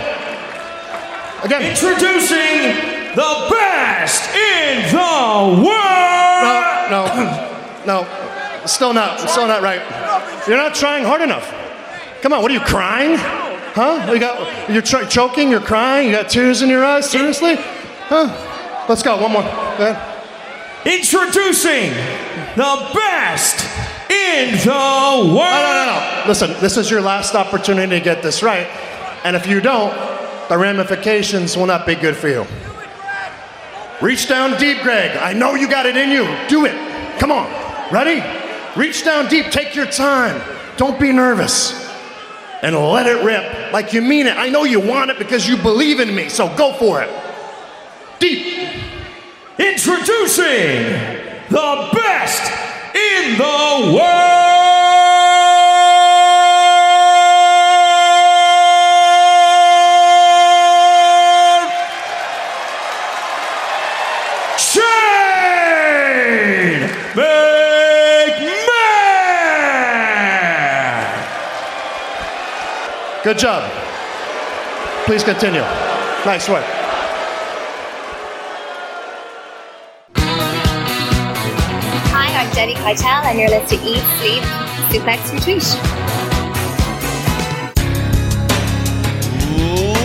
Again. Introducing the best in the world! No, no, no. Still not. Still not right. You're not trying hard enough. Come on. What are you crying? Huh? You got? You're tr- choking. You're crying. You got tears in your eyes. Seriously? Huh? Let's go. One more. Go ahead. Introducing the best in the world! No, no, no, no. Listen. This is your last opportunity to get this right, and if you don't, the ramifications will not be good for you. Reach down deep, Greg. I know you got it in you. Do it. Come on. Ready? Reach down deep. Take your time. Don't be nervous. and let it rip like you mean it. I know you want it because you believe in me, so go for it. Deep. Introducing the best in the world. Good job. Please continue. Nice work. Hi, I'm Jenny Keitel, and you're listening to Eat, Sleep, Suplex, Retweet.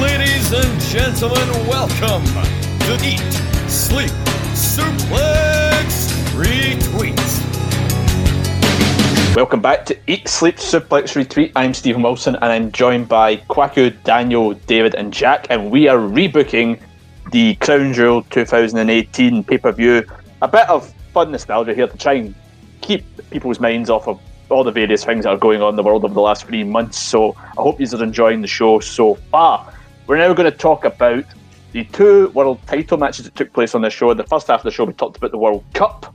Ladies and gentlemen, welcome to Eat, Sleep, Suplex, Retweet. Welcome back to Eat, Sleep, Suplex, Retweet. I'm Stephen Wilson and I'm joined by Kwaku, Daniel, David, and Jack, and we are rebooking the Crown Jewel 2018 pay per view. A bit of fun nostalgia here to try and keep people's minds off of all the various things that are going on in the world over the last three months. So I hope you are enjoying the show so far. We're now going to talk about the two world title matches that took place on the show. The first half of the show, we talked about the World Cup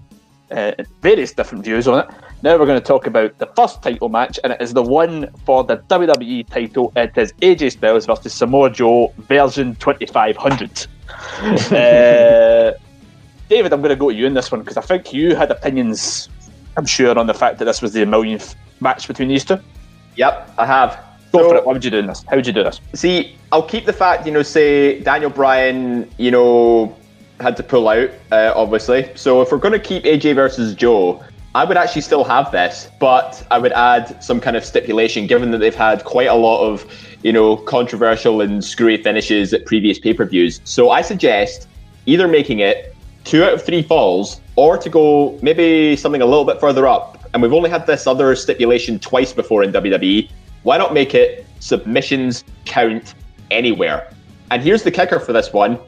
uh, various different views on it. Now we're going to talk about the first title match, and it is the one for the WWE title. It is AJ Styles versus Samoa Joe version 2500. uh, David, I'm going to go to you in this one because I think you had opinions, I'm sure, on the fact that this was the millionth match between these two. Yep, I have. Go So- for it. Why would you do this? How would you do this? See, I'll keep the fact, you know, say Daniel Bryan, you know, had to pull out, uh, obviously. So if we're going to keep AJ versus Joe, I would actually still have this, but I would add some kind of stipulation, given that they've had quite a lot of, you know, controversial and screwy finishes at previous pay per views. So I suggest either making it two out of three falls, or to go maybe something a little bit further up. And we've only had this other stipulation twice before in WWE. Why not make it submissions count anywhere? And here's the kicker for this one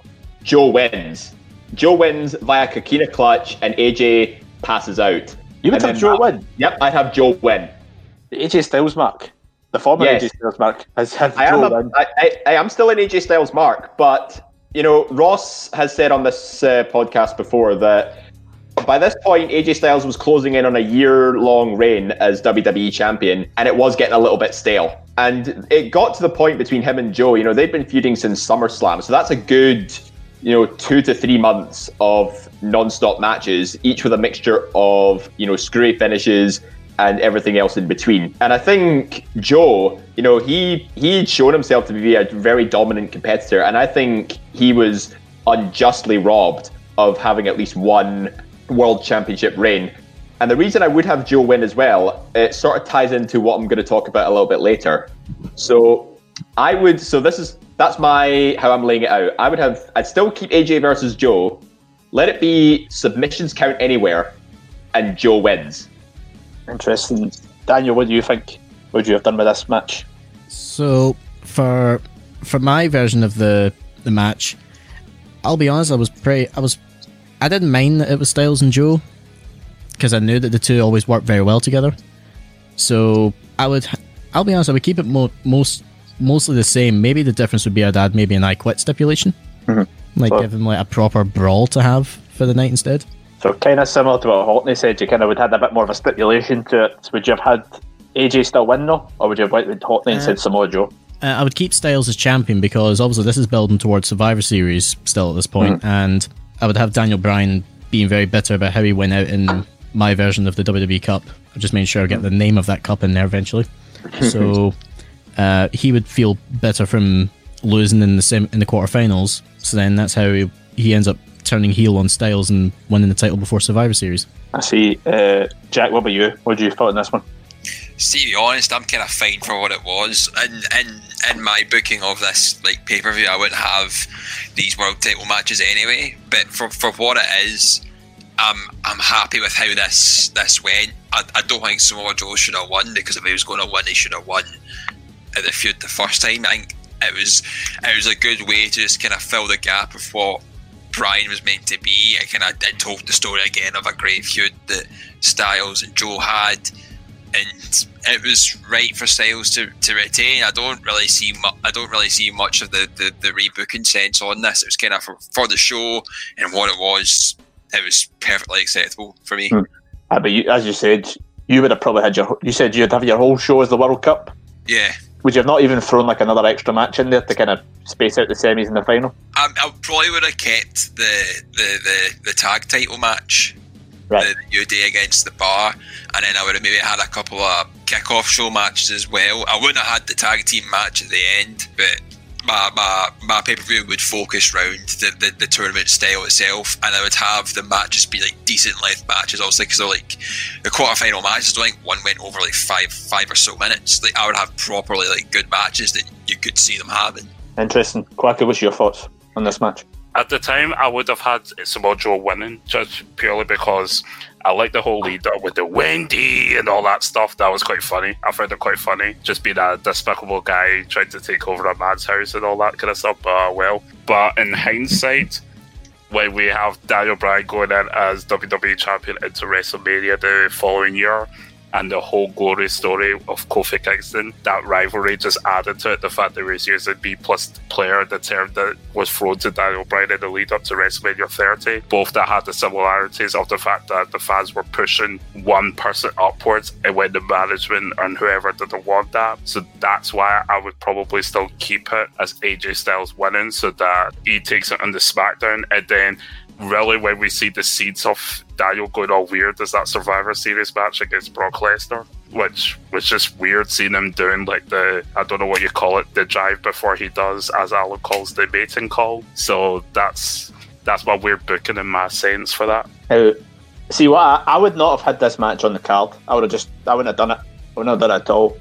Joe wins. Joe wins via Coquina clutch, and AJ passes out. You would And have Joe that- win? Yep, I'd have Joe win. The AJ Styles mark. The former Yes. AJ Styles mark has had I am, Joe a, win. I, I, I am still an AJ Styles mark, but you know, Ross has said on this uh, podcast before that by this point, AJ Styles was closing in on a year-long reign as WWE champion, and it was getting a little bit stale. And it got to the point between him and Joe. You know, they've been feuding since SummerSlam, so that's a good, you know, two to three months of non-stop matches, each with a mixture of you know screwy finishes and everything else in between. And I think Joe, you know, he he'd shown himself to be a very dominant competitor, and I think he was unjustly robbed of having at least one world championship reign. And the reason I would have Joe win as well, it sort of ties into what I'm going to talk about a little bit later. So I would so this is that's my how I'm laying it out. I would have I'd still keep AJ versus Joe. Let it be submissions count anywhere and Joe wins. Interesting. Daniel, what do you think? What would you have done with this match? So for for my version of the the match, I'll be honest. I was pretty. I was. I didn't mind that it was Styles and Joe because I knew that the two always worked very well together. So I would. I'll be honest. I would keep it mo- most mostly the same. Maybe the difference would be I'd add maybe an I quit stipulation, like So- give them like a proper brawl to have for the night instead. So kind of similar to what Hockney said, you kind of would have had a bit more of a stipulation to it. Would you have had AJ still win though, or would you have went with Hockney and Uh, said Samoa Joe? Uh, I would keep Styles as champion because obviously this is building towards Survivor Series still at this point, and I would have Daniel Bryan being very bitter about how he went out in my version of the WWE Cup. I just made sure I get the name of that cup in there eventually. So uh, he would feel better from losing in the sim- in the quarterfinals. So then that's how he, he ends up turning heel on Styles and winning the title before Survivor Series. I see. Uh, Jack, what about you? What do you thought in this one? See, to be honest, I'm kind of fine for what it was. And in in my booking of this like pay per view, I wouldn't have these world title matches anyway. But for, for what it is, I'm I'm happy with how this this went. I, I don't think Samoa Joe should have won because if he was going to win, he should have won at the feud the first time. I think it was it was a good way to just kind of fill the gap of what Bryan was meant to be. It kind of it told the story again of a great feud that Styles and Joe had and it was right for Styles to, to retain. I don't really see mu- I don't really see much of the, the, the rebooking sense on this. It was kind of for, for the show and what it was. It was perfectly acceptable for me. Hmm. Ah, but you, as you said, you would have probably had your. You said you'd have your whole show as the World Cup. Yeah, Would you have not even thrown like another extra match in there to kind of space out the semis and the final? I, I probably would have kept the the, the, the tag title match, Right. the UD against the bar, and then I would have maybe had a couple of kick-off show matches as well. I wouldn't have had the tag team match at the end, but my my, my pay-per-view would focus around the, the, the tournament style itself, and I would have the matches be like decent length matches, obviously, because they're like the quarter-final matches. I don't think one went over like five five or so minutes. Like I would have properly like good matches that you could see them having. Interesting. Kwaku, what's your thoughts on this match? At the time, I would have had Samoa Joe winning just purely because I like the whole lead up with the Wendy and all that stuff. That was quite funny. I found it quite funny. Just being a despicable guy trying to take over a man's house and all that kind of stuff. Uh, well, but in hindsight, when we have Daniel Bryan going in as WWE champion into WrestleMania the following year, and the whole glory story of Kofi Kingston, that rivalry just added to it. The fact that he was using B plus player, the term that was thrown to Daniel Bryan in the lead up to WrestleMania 30, both that had the similarities of the fact that the fans were pushing one person upwards and when the management and whoever didn't want that. So that's why I would probably still keep it as AJ Styles winning so that he takes it on the SmackDown and then really when we see the seeds of Daniel going all weird as that Survivor Series match against Brock Lesnar, which was just weird seeing him doing like the I don't know what you call it, the drive before he does, as Alan calls the mating call. So that's that's my weird booking in my sense for that. See what I, I would not have had this match on the card. I would have just I wouldn't have done it. I wouldn't have done it at all.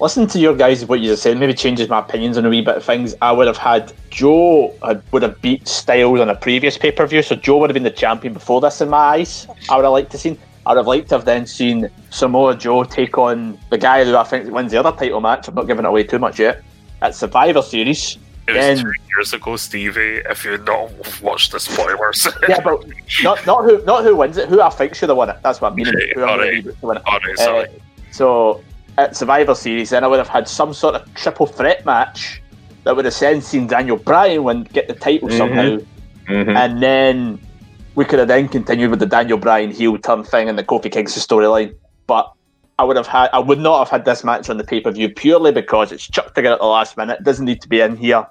Listen to your guys what you just said. Maybe changes my opinions on a wee bit of things. I would have had Joe had, would have beat Styles on a previous pay per view, so Joe would have been the champion before this in my eyes. I would have liked to seen. I would have liked to have then seen Samoa Joe take on the guy who I think wins the other title match. I'm not giving it away too much yet. At Survivor Series. It was Then- two years ago, Stevie. If you've not watched the spoilers, yeah, but not not who not who wins it. Who I think should have won it. That's what I mean. Okay, Who gonna win it. Alright, sorry. Uh, so at Survivor Series, then I would have had some sort of triple threat match that would have then seen Daniel Bryan win, get the title Mhm. somehow, Mhm. and then we could have then continued with the Daniel Bryan heel turn thing and the Kofi Kingston storyline. But I would have had, I would not have had this match on the pay per view purely because it's chucked together at the last minute. It doesn't need to be in here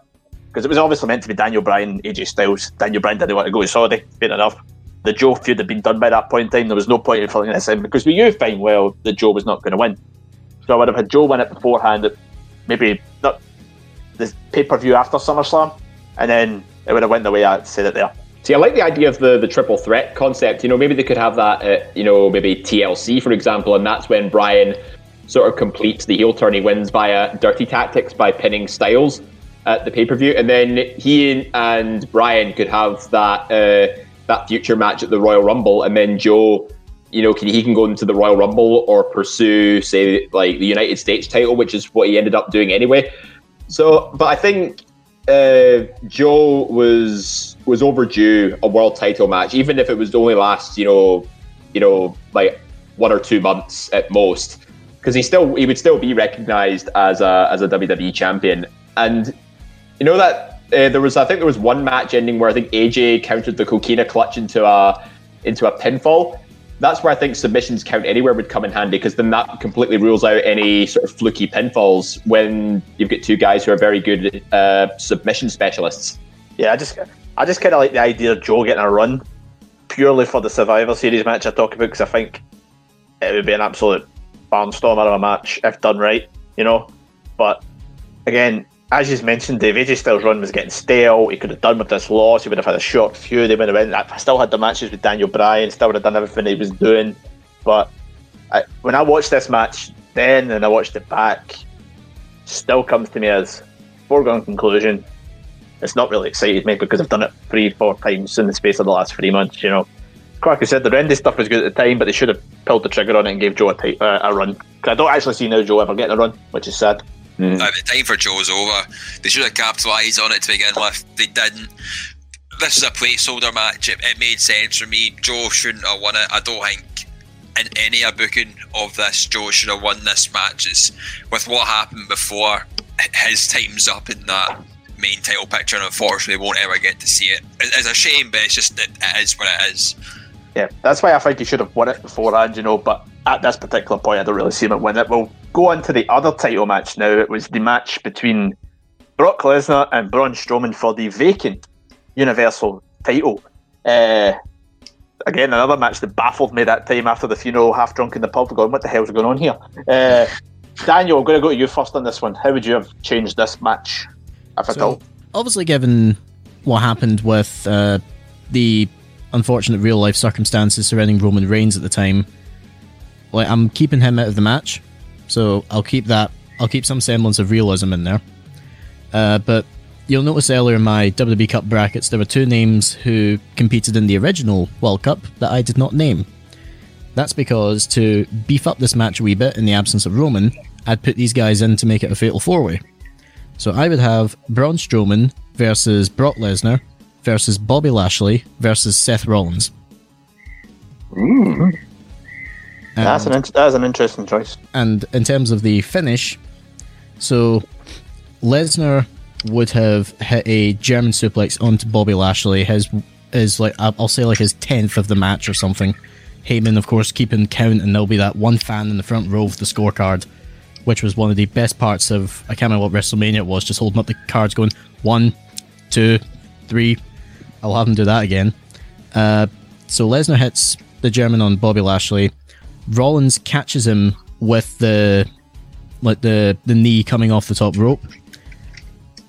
because it was obviously meant to be Daniel Bryan and AJ Styles. Daniel Bryan didn't want to go to Saudi. Fair enough. The Joe feud had been done by that point in time. There was no point in filling this in because we knew fine well that Joe was not going to win. So I would have had Joe win it beforehand. Maybe not the pay per view after SummerSlam, and then it would have went the way I said it there. See, I like the idea of the, the triple threat concept. You know, maybe they could have that at, you know, maybe TLC, for example, and that's when Bryan sort of completes the heel turn. He wins via dirty tactics by pinning Styles at the pay per view, and then he and Bryan could have that uh, that future match at the Royal Rumble, and then Joe, you know, can he can go into the Royal Rumble or pursue, say, like the United States title, which is what he ended up doing anyway. So, but I think uh, Joe was was overdue a world title match, even if it was only last, you know, you know, like one or two months at most, because he still he would still be recognized as a as a WWE champion. And you know that uh, there was I think there was one match ending where I think AJ countered the coquina clutch into a into a pinfall. That's where I think submissions count anywhere would come in handy because then that completely rules out any sort of fluky pinfalls when you've got two guys who are very good uh, submission specialists. Yeah, I just I just kind of like the idea of Joe getting a run purely for the Survivor Series match I talk about because I think it would be an absolute barnstormer of a match if done right, you know. But again, as you mentioned, Dave AJ Styles' run was getting stale. He could have done with this loss. He would have had a short feud. He would have been, I still had the matches with Daniel Bryan. Still would have done everything he was doing. But I, when I watched this match then and I watched it back, still comes to me as foregone conclusion it's not really excited me because I've done it three, four times in the space of the last three months. You know, Kwaku said the Wendy stuff was good at the time, but they should have pulled the trigger on it and gave Joe a, ti- uh, a run. I don't actually see now Joe ever getting a run, which is sad. Uh, the time for Joe's over. They should have capitalised on it to begin with. They didn't. This is a placeholder match. It, it made sense for me. Joe shouldn't have won it. I don't think in any booking of this, Joe should have won this match. It's, with what happened before, his time's up in that main title picture, and unfortunately, won't ever get to see it. It's a shame, but it's just that it is what it is. Yeah, that's why I think he should have won it beforehand, you know. But at this particular point, I don't really see him win it. We'll go on to the other title match now. It was the match between Brock Lesnar and Braun Strowman for the vacant Universal title. Uh, again, another match that baffled me that time after the funeral, half drunk in the pub, going, "What the hell's going on here?" Uh, Daniel, I'm going to go to you first on this one. How would you have changed this match, if at all? obviously, given what happened with uh, the unfortunate real life circumstances surrounding Roman Reigns at the time, like I'm keeping him out of the match, so I'll keep that. I'll keep some semblance of realism in there. Uh, but you'll notice earlier in my WWE Cup brackets there were two names who competed in the original World Cup that I did not name. That's because to beef up this match a wee bit in the absence of Roman, I'd put these guys in to make it a fatal four way. So I would have Braun Strowman versus Brock Lesnar versus Bobby Lashley versus Seth Rollins. That's an in- that's an interesting choice. And in terms of the finish, so Lesnar would have hit a German suplex onto Bobby Lashley. His is like I'll say like his tenth of the match or something. Heyman, of course, keeping count, and there'll be that one fan in the front row of the scorecard, which was one of the best parts of I can't remember what WrestleMania it was, just holding up the cards, going one, two, three. I'll have him do that again. Uh, so Lesnar hits the German on Bobby Lashley. Rollins catches him with the like the the knee coming off the top rope.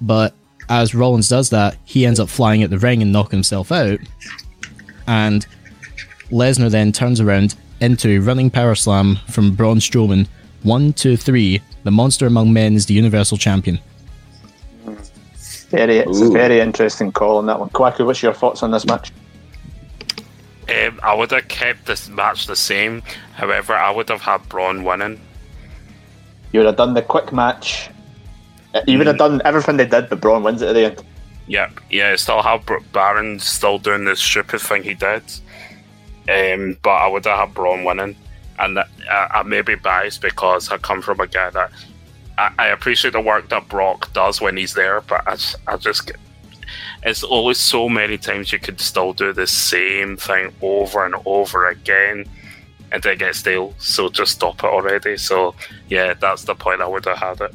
But as Rollins does that, he ends up flying at the ring and knocking himself out. And Lesnar then turns around into a running power slam from Braun Strowman. One, two, three. The monster among men is the Universal Champion. Very, it's a very interesting call on that one. Kwaku, what's your thoughts on this match? Um, I would have kept this match the same. However, I would have had Braun winning. You would have done the quick match. You would have done everything they did, but Braun wins it at the end. Yep, yeah, still have Baron still doing the stupid thing he did. Um, but I would have had Braun winning. And that, I, I may be biased because I come from a guy that I, I appreciate the work that Brock does when he's there, but I just get. It's always so many times you could still do the same thing over and over again and it gets stale. So just stop it already. So, yeah, that's the point I would have had it.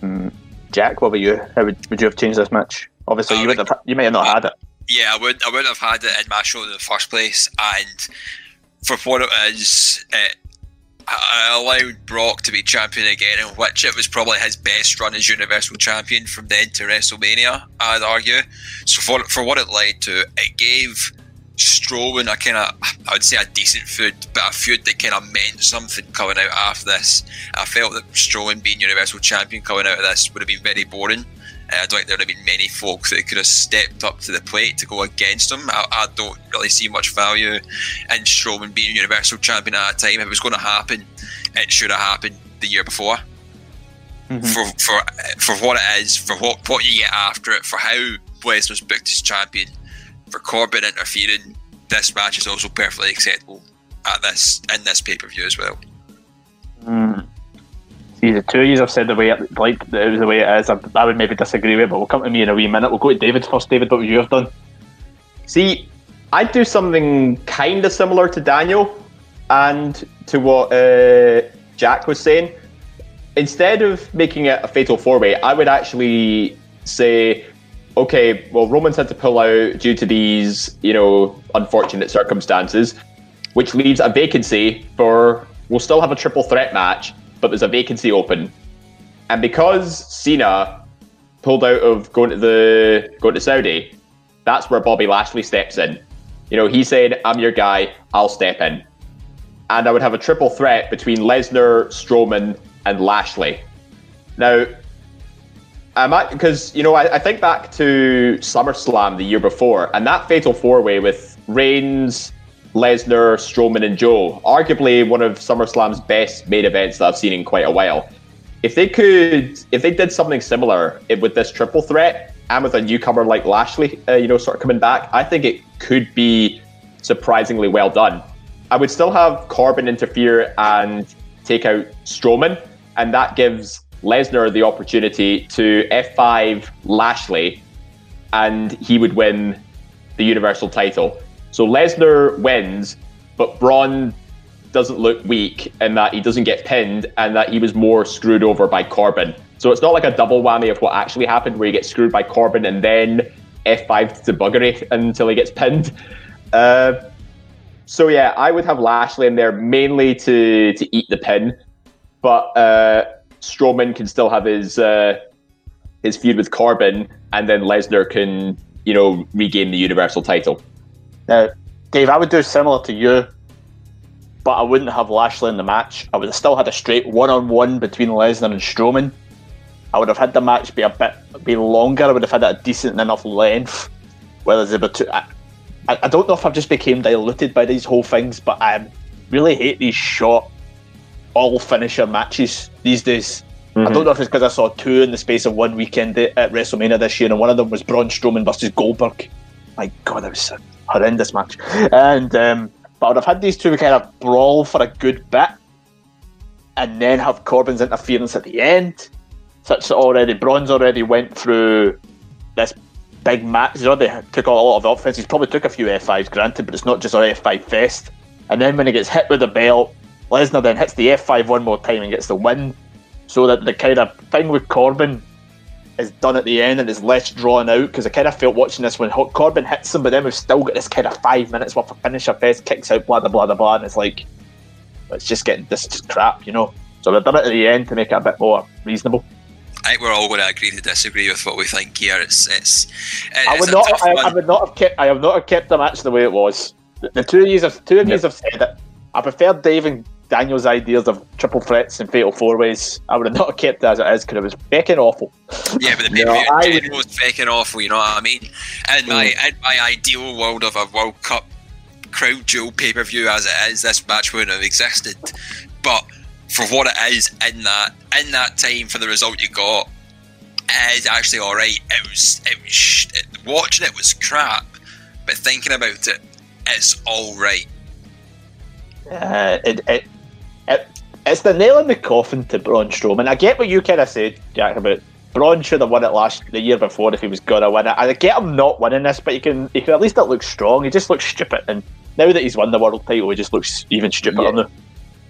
Mm. Jack, what about you? How would, would you have changed this match? Obviously, you would have. You may have not had it. Yeah, I would. I would have had it in my show in the first place, and for what it is, it, I allowed Brock to be champion again, in which it was probably his best run as Universal Champion from then to WrestleMania. I'd argue. So for for what it led to, it gave Strowman a kind of, I would say, a decent feud, but a feud that kind of meant something coming out after this. I felt that Strowman being Universal Champion coming out of this would have been very boring. Uh, I don't think there would have been many folks that could have stepped up to the plate to go against him. I, I don't really see much value in Strowman being Universal Champion at a time. If it was going to happen, it should have happened the year before. For for for what it is, for what what you get after it, for how Lesnar's booked as champion, for Corbin interfering, this match is also perfectly acceptable at this in this pay per view as well. Mm. The two you have said the way it, like it was the way it is. I, I would maybe disagree with, it, but we'll come to me in a wee minute. We'll go to David first. David, what would you have done? See, I'd do something kind of similar to Daniel and to what uh, Jack was saying. Instead of making it a fatal four way, I would actually say, okay, well, Roman's had to pull out due to these, you know, unfortunate circumstances, which leaves a vacancy for. We'll still have a triple threat match, but there's a vacancy open. And because Cena pulled out of going to the going to Saudi, that's where Bobby Lashley steps in. You know, he said, "I'm your guy. I'll step in," and I would have a triple threat between Lesnar, Strowman, and Lashley. Now, I'm at, because you know I, I think back to SummerSlam the year before, and that Fatal Four Way with Reigns, Lesnar, Strowman, and Joe, arguably one of SummerSlam's best main events that I've seen in quite a while. If they could, if they did something similar it- with this triple threat and with a newcomer like Lashley, uh, you know, sort of coming back, I think it could be surprisingly well done. I would still have Corbin interfere and take out Strowman, and that gives Lesnar the opportunity to F5 Lashley, and he would win the Universal title. So Lesnar wins, but Braun doesn't look weak in that he doesn't get pinned and that he was more screwed over by Corbin. So it's not like a double whammy of what actually happened where he gets screwed by Corbin and then F5 to buggery until he gets pinned. Uh, so yeah, I would have Lashley in there mainly to to eat the pin, but uh, Strowman can still have his uh, his feud with Corbin, and then Lesnar can you know regain the Universal title. Now, Dave, I would do similar to you, but I wouldn't have Lashley in the match. I would have still had a straight one-on-one between Lesnar and Strowman. I would have had the match be a bit be longer. I would have had a decent enough length. Whether there's about two, I, I don't know if I've just became diluted by these whole things, but I really hate these short, all finisher matches these days. Mm-hmm. I don't know if it's because I saw two in the space of one weekend at WrestleMania this year, and one of them was Braun Strowman versus Goldberg. My God, that was a horrendous match. And um, but I would have had these two kind of brawl for a good bit, and then have Corbin's interference at the end. Such that already Braun's already went through this big match. He's already took a lot of offense. He's probably took a few F5s, granted, but it's not just an F5 fest. And then when he gets hit with the belt, Lesnar then hits the F5 one more time and gets the win. So that the kind of thing with Corbin is done at the end and is less drawn out because I kind of felt watching this when Corbin hits him, but then we've still got this kind of five minutes worth of finisher fest, kicks out, blah, blah, blah, blah, and it's like, it's just getting this just crap, you know? So we've done it at the end to make it a bit more reasonable. I think we're all going to agree to disagree with what we think here. It's it's. it's I would not. I, I, would not have kept. I have not have kept the match the way it was. The, the two of you have two of you have said it. I prefer Dave and Daniel's ideas of triple threats and fatal four ways. I would have not kept it as it is because it was fucking awful. Yeah, but the pay per view no, was fucking awful. You know what I mean? In my mm. in my ideal world of a World Cup Crown Jewel pay per view as it is, this match wouldn't have existed. But for what it is in that in that time for the result you got, it is actually all right. It was it was it, watching it was crap, but thinking about it, it's all right. Uh, it, it, it, it's the nail in the coffin to Braun Strowman. I get what you kind of said, Jack, about Braun should have won it last the year before if he was gonna win it. I get him not winning this, but you can you can at least it looks strong. He just looks stupid, and now that he's won the world title, he just looks even stupider yeah. now.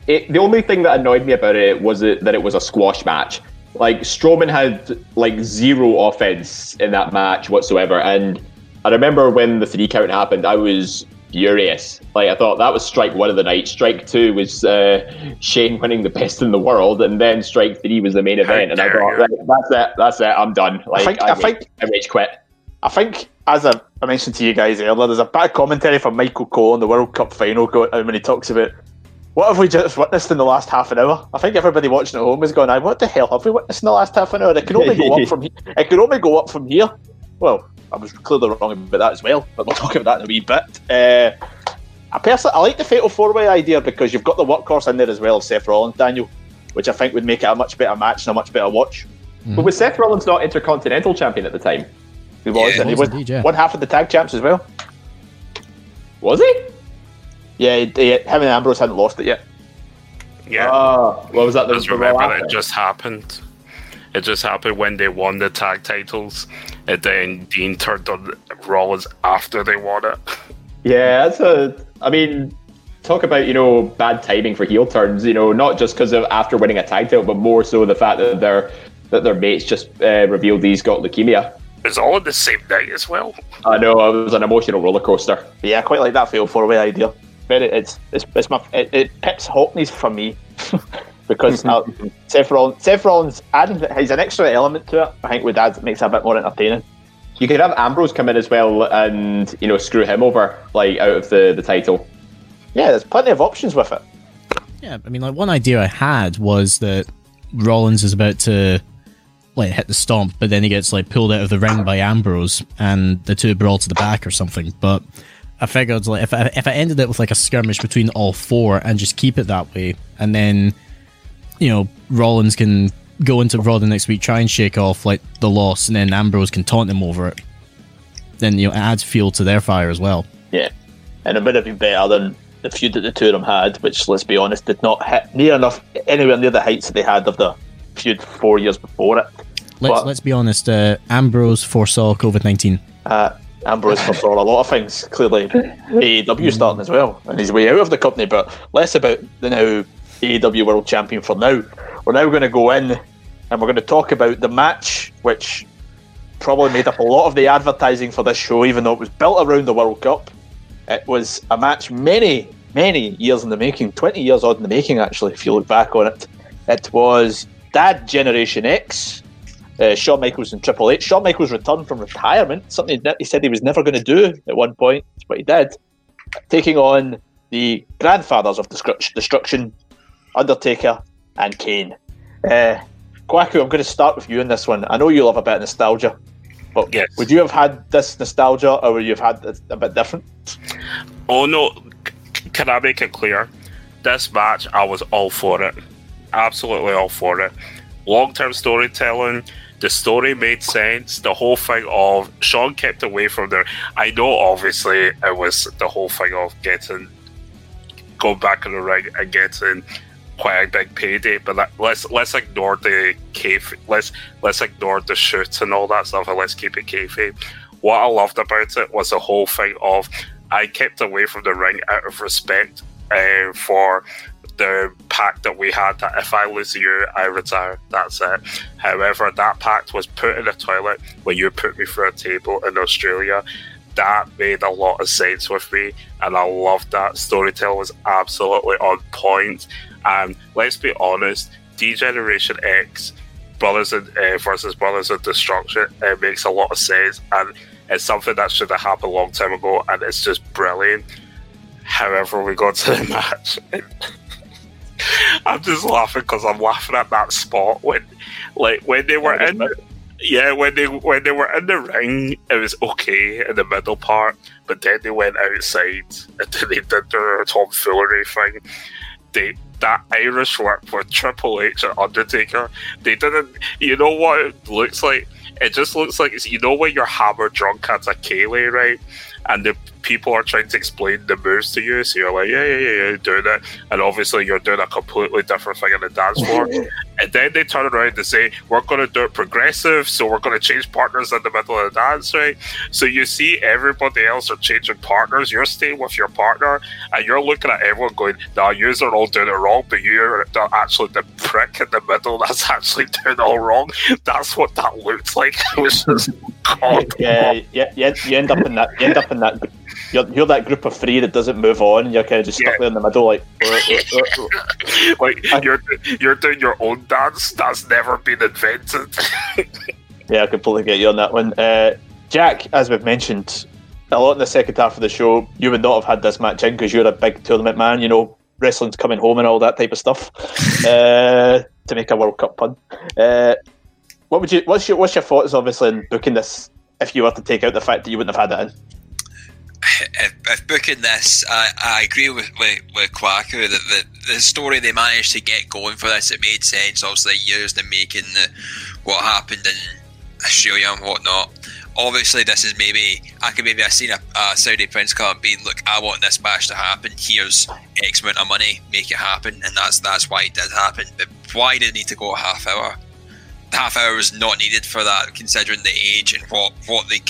It, the only thing that annoyed me about it was it, that it was a squash match. Like Strowman had like zero offense in that match whatsoever, and I remember when the three count happened, I was furious. Like I thought that was strike one of the night. Strike two was uh, Shane winning the best in the world, and then strike three was the main event. And I thought, right, that's it, that's it, I'm done. Like I, think, I, I think I rage quit. I think as I, I mentioned to you guys earlier, there's a bit of commentary from Michael Cole in the World Cup final when he talks about what have we just witnessed in the last half an hour? I think everybody watching at home is going, "What the hell have we witnessed in the last half an hour? It can only go up from here. It can only go up from here." Well, I was clearly wrong about that as well, but we'll talk about that in a wee bit. Uh, I personally, I like the fatal four way idea because you've got the workhorse in there as well, Seth Rollins, Daniel, which I think would make it a much better match and a much better watch. Mm. But was Seth Rollins not Intercontinental Champion at the time? He was, yeah, and he was indeed, yeah. one half of the tag champs as well. Was he? Yeah, he, he, him and Ambrose hadn't lost it yet. Yeah. Uh, what was that? Just remember that it just happened. It just happened when they won the tag titles, and then Dean turned on Rollins after they won it. Yeah, that's a. I mean, talk about you know bad timing for heel turns. You know, not just because of after winning a tag title, but more so the fact that their that their mates just uh, revealed he's got leukemia. It's all on the same night as well. I know it was an emotional roller coaster. Yeah, I quite like that fail four way idea very it's it's, it's my it, it pips Hockney's for me because uh, Seth Rollins, Seth Rollins adding he's an extra element to it. I think with that makes it a bit more entertaining. You could have Ambrose come in as well and you know screw him over like out of the the title. Yeah, there's plenty of options with it. Yeah, I mean, like one idea I had was that Rollins is about to like hit the stomp, but then he gets like pulled out of the ring by Ambrose, and the two brawl to the back or something. But I figured like if I, if I ended it with like a skirmish between all four and just keep it that way, and then you know Rollins can go into Raw the next week, try and shake off like the loss, and then Ambrose can taunt him over it. Then you know it adds fuel to their fire as well. Yeah, and it would have been better than the feud that the two of them had, which let's be honest, did not hit near enough anywhere near the heights that they had of the feud four years before it. Let's But- let's be honest. Uh, Ambrose foresaw COVID nineteen. Uh, Ambrose foresaw a lot of things. Clearly, AEW starting as well, and he's way out of the company. But less about the now AEW World Champion for now. We're now going to go in and we're going to talk about the match, which probably made up a lot of the advertising for this show, even though it was built around the World Cup. It was a match many, many years in the making, 20 years odd in the making, actually, if you look back on it. It was D Generation X, uh, Shawn Michaels and Triple H. Shawn Michaels returned from retirement, something he said he was never going to do at one point, but he did, taking on the grandfathers of Destruction, Undertaker and Kane. Uh, Kwaku, I'm going to start with you in this one. I know you love a bit of nostalgia, but would you have had this nostalgia or would you have had a bit different? Oh no! C- Can I make it clear? This match, I was all for it. Absolutely all for it. Long term storytelling. The story made sense. The whole thing of Shawn kept away from there. I know, obviously, it was the whole thing of getting going back in the ring and getting quite a big payday. But let, let's let's ignore the cave. Let's let's ignore the shoots and all that stuff, and let's keep it kayfabe. What I loved about it was the whole thing of I kept away from the ring out of respect uh, for the pact that we had that if I lose you, I retire. That's it. However, that pact was put in a toilet when you put me through a table in Australia. That made a lot of sense with me, and I loved that. Storytelling was absolutely on point. And let's be honest, D Generation X, Brothers and uh, versus Brothers of Destruction, it makes a lot of sense, and it's something that should have happened a long time ago, and it's just brilliant. However, we got to the match. I'm just laughing because I'm laughing at that spot when, like, when they were in, yeah, when they when they were in the ring, it was okay in the middle part, but then they went outside and then they did their tomfoolery thing. They that Irish work with Triple H and Undertaker, they didn't. You know what it looks like? It just looks like it's, you know when you're hammer drunk at a ceilidh, right? And the people are trying to explain the moves to you, so you're like, yeah, yeah, yeah, yeah, doing it, and obviously you're doing a completely different thing on the dance floor. and then they turn around and say, we're going to do it progressive, so we're going to change partners in the middle of the dance, right? So you see everybody else are changing partners. You're staying with your partner, and you're looking at everyone going, nah, you are all doing it wrong, but you're actually the prick in the middle that's actually doing it all wrong. That's what that looks like. It was just, God. Yeah, yeah, you, you end up in that. You end up in that. You're, you're that group of three that doesn't move on, and you're kind of just stuck there in the middle, like. like you're you're doing your own dance that's never been invented. Yeah, I completely get you on that one. Uh, Jack, as we've mentioned, a lot in the second half of the show, you would not have had this match in because you're a big tournament man. You know, wrestling's coming home and all that type of stuff. uh, to make a World Cup pun. Uh, what would you? What's your What's your thoughts, obviously, in booking this? If you were to take out the fact that you wouldn't have had it in. If, if booking this, I, I agree with, with, with that the, the story they managed to get going for this, it made sense. Obviously, years in making, the, what happened in Australia and whatnot. Obviously, this is maybe I could maybe have seen a, a Saudi Prince come being, look, I want this match to happen. Here's X amount of money, make it happen, and that's that's why it did happen. But why did it need to go a half hour? The half hour was not needed for that, considering the age and what what they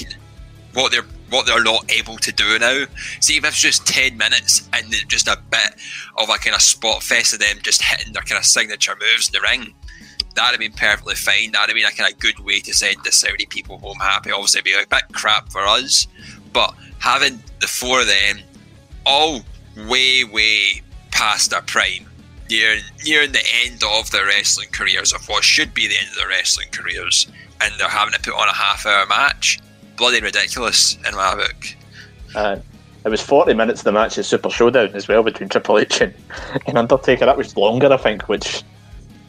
what they're what they're not able to do now. See if it's just ten minutes and just a bit of a kind of spot fest of them just hitting their kind of signature moves in the ring. That'd have been perfectly fine. That'd have been a kind of good way to send the Saudi people home happy. Obviously, it'd be a bit crap for us, but having the four of them all way, way past their prime, near nearing the end of their wrestling careers, of what should be the end of their wrestling careers, and they're having to put on a half-hour match. Bloody ridiculous in my book. Uh, it was 40 minutes of the match at Super Showdown as well between Triple H and, and Undertaker. That was longer, I think, which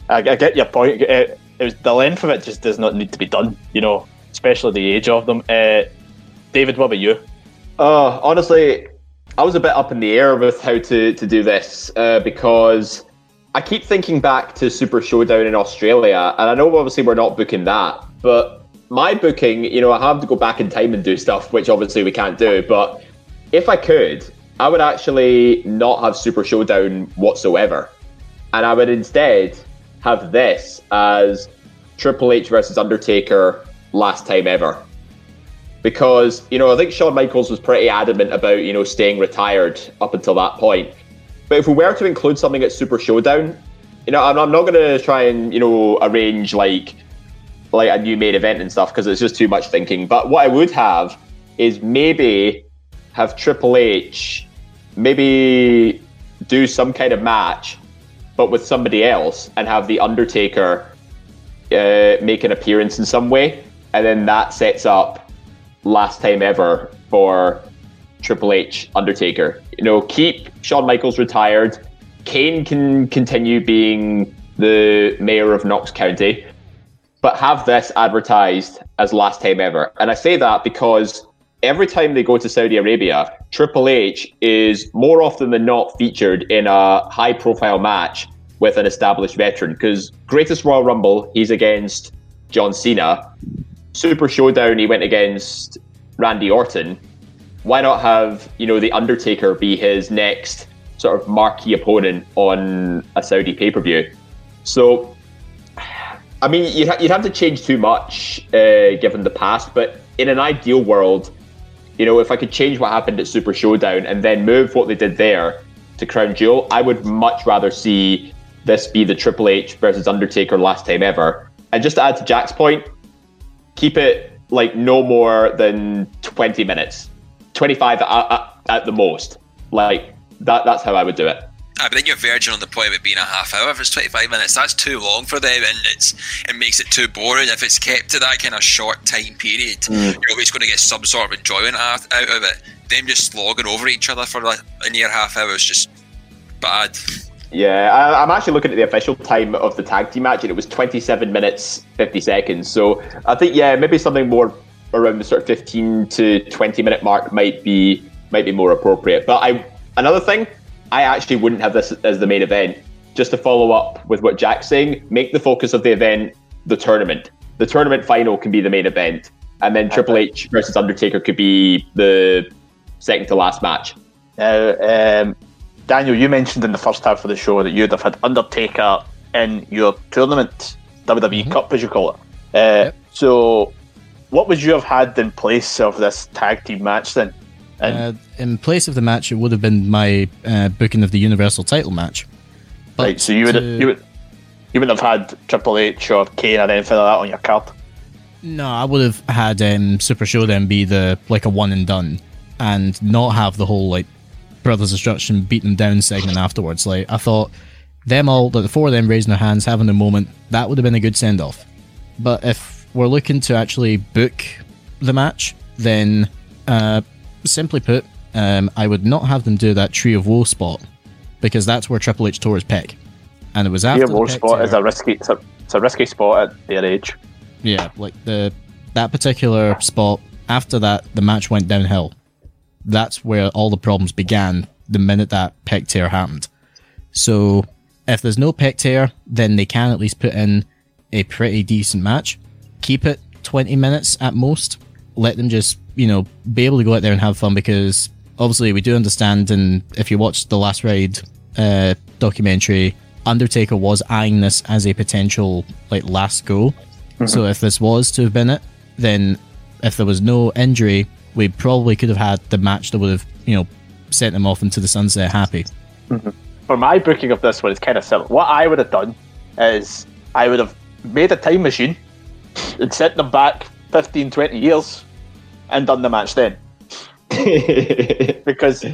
I, I get your point. It, it was the length of it just does not need to be done, you know, especially the age of them. Uh, David, what about you? Uh, honestly, I was a bit up in the air with how to, to do this uh, because I keep thinking back to Super Showdown in Australia, and I know obviously we're not booking that, but my booking, you know, I have to go back in time and do stuff, which obviously we can't do. But if I could, I would actually not have Super Showdown whatsoever. And I would instead have this as Triple H versus Undertaker last time ever. Because, you know, I think Shawn Michaels was pretty adamant about, you know, staying retired up until that point. But if we were to include something at Super Showdown, you know, I'm, I'm not going to try and, you know, arrange like like a new main event and stuff because it's just too much thinking. But what I would have is maybe have Triple H maybe do some kind of match, but with somebody else, and have the Undertaker uh, make an appearance in some way, and then that sets up last time ever for Triple H Undertaker. You know, keep Shawn Michaels retired. Kane can continue being the mayor of Knox County, but have this advertised as last time ever. And I say that because every time they go to Saudi Arabia, Triple H is more often than not featured in a high profile match with an established veteran. Because Greatest Royal Rumble, he's against John Cena. Super Showdown, he went against Randy Orton. Why not have, you know, The Undertaker be his next sort of marquee opponent on a Saudi pay per view? So, I mean, you'd, ha- you'd have to change too much uh, given the past, but in an ideal world, you know, if I could change what happened at Super Showdown and then move what they did there to Crown Jewel, I would much rather see this be the Triple H versus Undertaker last time ever. And just to add to Jack's point, keep it like no more than 20 minutes, 25 at, at, at the most. Like that, that's how I would do it. Ah, but then you're verging on the point of it being a half hour. If it's 25 minutes, that's too long for them, and it's it makes it too boring. If it's kept to that kind of short time period, Mm. you're always going to get some sort of enjoyment out, of it. Them just slogging over each other for like a near half hour is just bad. Yeah, I, I'm actually looking at the official time of the tag team match, and it was 27 minutes 50 seconds. So I think yeah, maybe something more around the sort of 15 to 20 minute mark might be might be more appropriate. But I another thing, I actually wouldn't have this as the main event. Just to follow up with what Jack's saying, make the focus of the event the tournament. The tournament final can be the main event, and then Triple H versus Undertaker could be the second to last match. Now, um, Daniel, you mentioned in the first half of the show that you'd have had Undertaker in your tournament, WWE Cup, as you call it. Uh, So, what would you have had in place of this tag team match then? And Uh, in place of the match, it would have been my uh, booking of the Universal title match. right, so you would to- you would you wouldn't have had Triple H or Kane or anything like that on your card. No, I would have had um, Super Showdown be the like a one and done, and not have the whole like Brothers Destruction beat them down segment afterwards. Like I thought, them all, like, the four of them raising their hands, having a moment, that would have been a good send off. But if we're looking to actually book the match, then uh, simply put, um, I would not have them do that Tree of Woe spot because that's where Triple H tore his pec, and it was after the war pec spot is a risky it's a, it's a risky spot at their age. yeah, like the that particular spot after that the match went downhill. That's where all the problems began the minute that pec tear happened. So if there's no pec tear, then they can at least put in a pretty decent match. Keep it 20 minutes at most. Let them just, you know, be able to go out there and have fun because obviously we do understand and if you watch the last ride uh, documentary, Undertaker was eyeing this as a potential like last go. So if this was to have been it, then if there was no injury, we probably could have had the match that would have, you know, sent him off into the sunset happy. For my booking of this one, it's kind of simple. What I would have done is I would have made a time machine and sent them back 15, 20 years and done the match then. because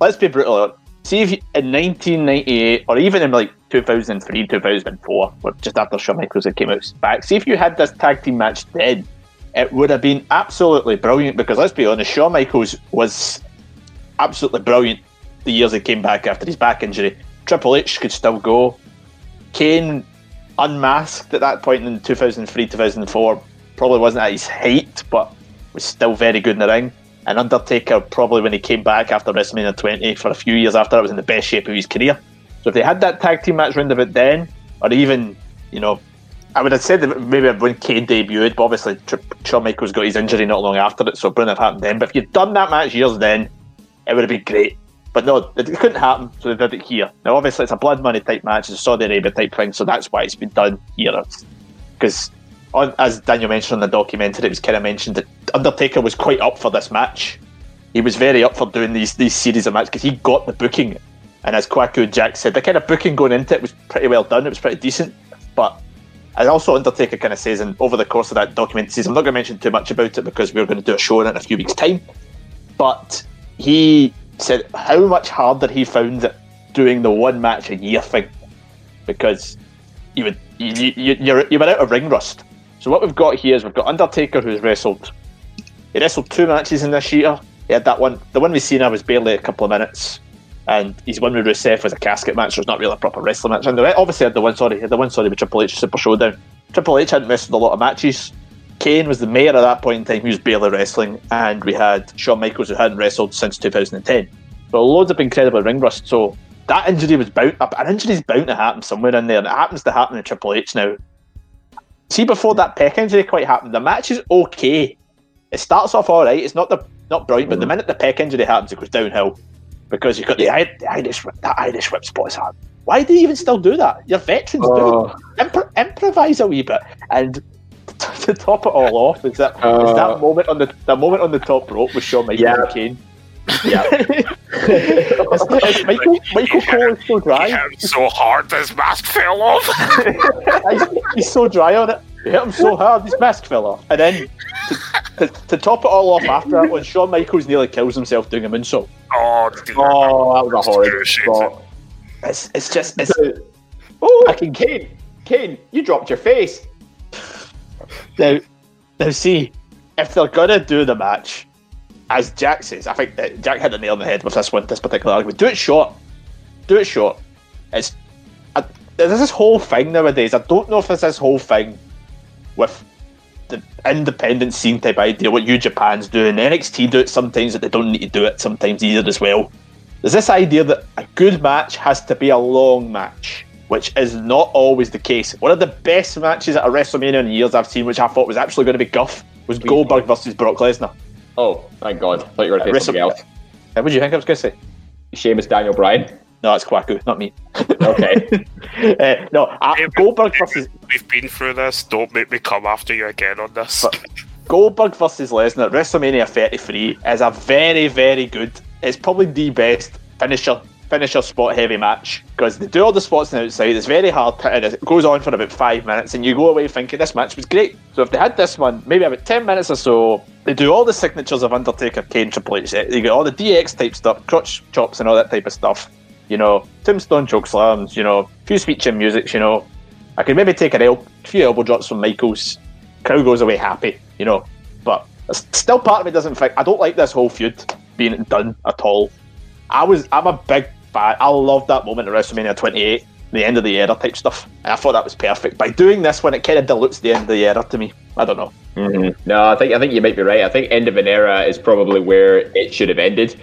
let's be brutal. See if you, in 1998 or even in like 2003, 2004, or just after Shawn Michaels had came out back, see if you had this tag team match then, it would have been absolutely brilliant. Because let's be honest, Shawn Michaels was absolutely brilliant the years he came back after his back injury. Triple H could still go. Kane, unmasked at that point in 2003, 2004, probably wasn't at his height, but was still very good in the ring. And Undertaker, probably when he came back after WrestleMania 20 for a few years after, that was in the best shape of his career. So if they had that tag team match round about then, or even, you know, I would have said that maybe when Kane debuted, but obviously Shawn Michaels got his injury not long after it, so it wouldn't have happened then. But if you'd done that match years then, it would have been great. But no, it couldn't happen, so they did it here. Now, obviously, it's a blood money type match, it's a Saudi Arabia type thing, so that's why it's been done here. Because, as Daniel mentioned in the documentary, it was kind of mentioned that Undertaker was quite up for this match. He was very up for doing these these series of matches because he got the booking. And as Kwaku and Jack said, the kind of booking going into it was pretty well done. It was pretty decent. But and also Undertaker kind of says, and over the course of that document, says, I'm not going to mention too much about it because we're going to do a show on it in a few weeks' time. But he said how much harder he found it doing the one match a year thing because you would you, you, you're you were out of ring rust. So what we've got here is we've got Undertaker who's wrestled. He wrestled two matches in this year. He had that one. The one we seen I was barely a couple of minutes, and he's one with Rusev was a casket match. So it's not really a proper wrestling match. And the, obviously had the one sorry, the one sorry with Triple H Super Showdown. Triple H hadn't wrestled a lot of matches. Kane was the mayor at that point in time. He was barely wrestling, and we had Shawn Michaels who hadn't wrestled since 2010. But loads of incredible ring rust. So that injury was bound. An injury is bound to happen somewhere in there, and it happens to happen in Triple H now. See, before that pec injury quite happened, the match is okay. It starts off all right. It's not the not brilliant, but the minute the pec injury happens, it goes downhill because you've got the, the Irish that Irish whip spot is hard. Why do you even still do that? Your veterans Oh. do. Impro- improvise a wee bit, and to top it all off is that is Uh. that moment on the that moment on the top rope with Shawn Michaels Yeah. and Kane. Yeah. It's- it's Michael Michael Cole is so dry. hit him so hard his mask fell off. he's, he's so dry on it. He hit him so hard, his mask fell off. And then to, to, to top it all off after that, when Shawn Michaels nearly kills himself doing a moonsault. Oh, dear. Oh, that was a horrid spot. It's, it's just it's Oh, I can Kane, Kane, you dropped your face. now now see if they're gonna do the match, as Jack says, I think that Jack had the nail on the head with this one, this particular argument. Do it short. Do it short. It's I, there's this whole thing nowadays. I don't know if there's this whole thing with the independent scene type idea, what you Japan's doing. NXT do it sometimes that they don't need to do it sometimes either as well. There's this idea that a good match has to be a long match, which is not always the case. One of the best matches at a WrestleMania in years I've seen, which I thought was actually going to be guff, was Goldberg versus Brock Lesnar. Oh, thank God. I thought you were going to say something else. Uh, what do you think I was going to say? Sheamus Daniel Bryan. No, it's Kwaku, not me. Okay. Uh, no, uh, Goldberg versus We've been through this. Don't make me come after you again on this. Goldberg versus Lesnar at WrestleMania 33 is a very, very good. It's probably the best finisher finisher spot heavy match because they do all the spots on the outside. It's very hard hitting. It goes on for about five minutes, and you go away thinking this match was great. So if they had this one, maybe about ten minutes or so, they do all the signatures of Undertaker, Kane, Triple H. They get all the DX type stuff, crotch chops, and all that type of stuff. You know, tombstone choke slams. You know, a few Sweet Chin Music. You know, I could maybe take an el- few elbow drops from Michaels. Crowd goes away happy. You know, but still part of me doesn't think I don't like this whole feud being done at all. I was I'm a big fan. I love that moment at WrestleMania 28, the end of the era type stuff. And I thought that was perfect. By doing this one, it kind of dilutes the end of the era to me. I don't know. Mhm. No, I think I think you might be right. I think end of an era is probably where it should have ended.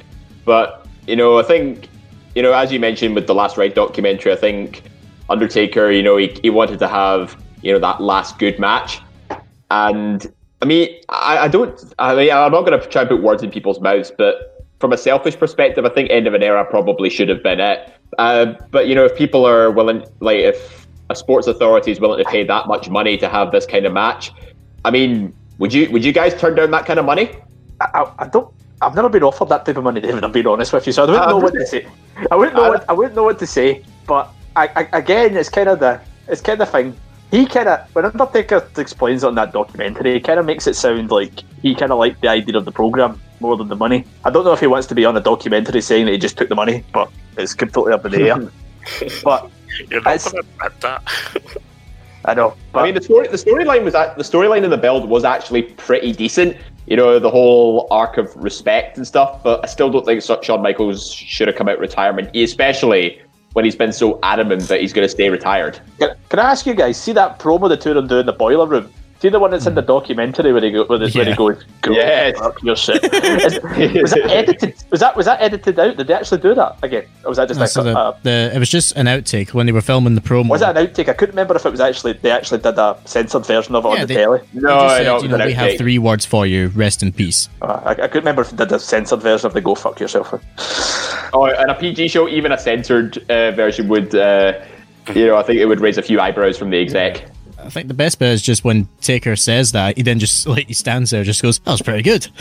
But you know, I think you know, as you mentioned with the Last Ride documentary, I think Undertaker, you know, he, he wanted to have you know that last good match, and I mean, I, I don't. I mean, I'm not going to try and put words in people's mouths, but from a selfish perspective, I think end of an era probably should have been it. Uh, but you know, if people are willing, like if a sports authority is willing to pay that much money to have this kind of match, I mean, would you would you guys turn down that kind of money? I, I, don't. I've never been offered that type of money, David. I'm being honest with you, so I wouldn't know what to say. I wouldn't know what I wouldn't know what to say. But I, I, again, it's kind of the it's kind of thing. He kind of when Undertaker explains on that documentary, he kind of makes it sound like he kind of liked the idea of the program more than the money. I don't know if he wants to be on a documentary saying that he just took the money, but it's completely up in the air. but You're not it's- going to admit that. I know. I mean, the story the storyline was at, the storyline in the build was actually pretty decent. You know, the whole arc of respect and stuff. But I still don't think so- Shawn Michaels should have come out of retirement, especially when he's been so adamant that he's going to stay retired. Can, can I ask you guys? See that promo the two of them do in the boiler room? See the one that's in the documentary where he go, where, the, where he goes, "Go Yes. fuck your shit." Is- was that edited? Was that was that edited out? Did they actually do that again? Or was that just No, like so the, a, the, it was just an outtake when they were filming the promo. was that an outtake? I couldn't remember if it was actually they actually did a censored version of it on the they- telly. They just said, you know, we have three words for you. Rest in peace. Uh, I, I couldn't remember if they did a censored version of the "Go fuck yourself." oh, and a PG show, even a censored uh, version would, uh, you know, I think it would raise a few eyebrows from the exec. I think the best bit is just when Taker says that, he then just like he stands there, just goes, "That was pretty good."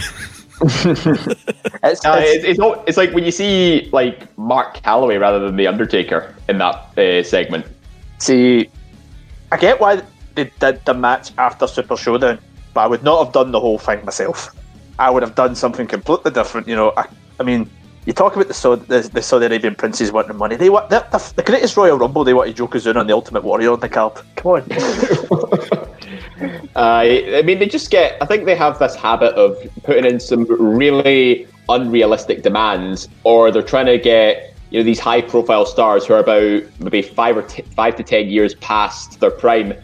it's, uh, it's, it's, all, it's like when you see like Mark Calaway rather than the Undertaker in that uh, segment. See, I get why they did the match after Super Showdown, but I would not have done the whole thing myself. I would have done something completely different. You know, I, I mean, you talk about the Saudi, the, the Saudi Arabian princes wanting money. They want the, the, greatest Royal Rumble. They wanted Yokozuna and the Ultimate Warrior on the card. Come on. uh, I mean, they just get. I think they have this habit of putting in some really unrealistic demands, or they're trying to get you know these high-profile stars who are about maybe five or t- five to ten years past their prime.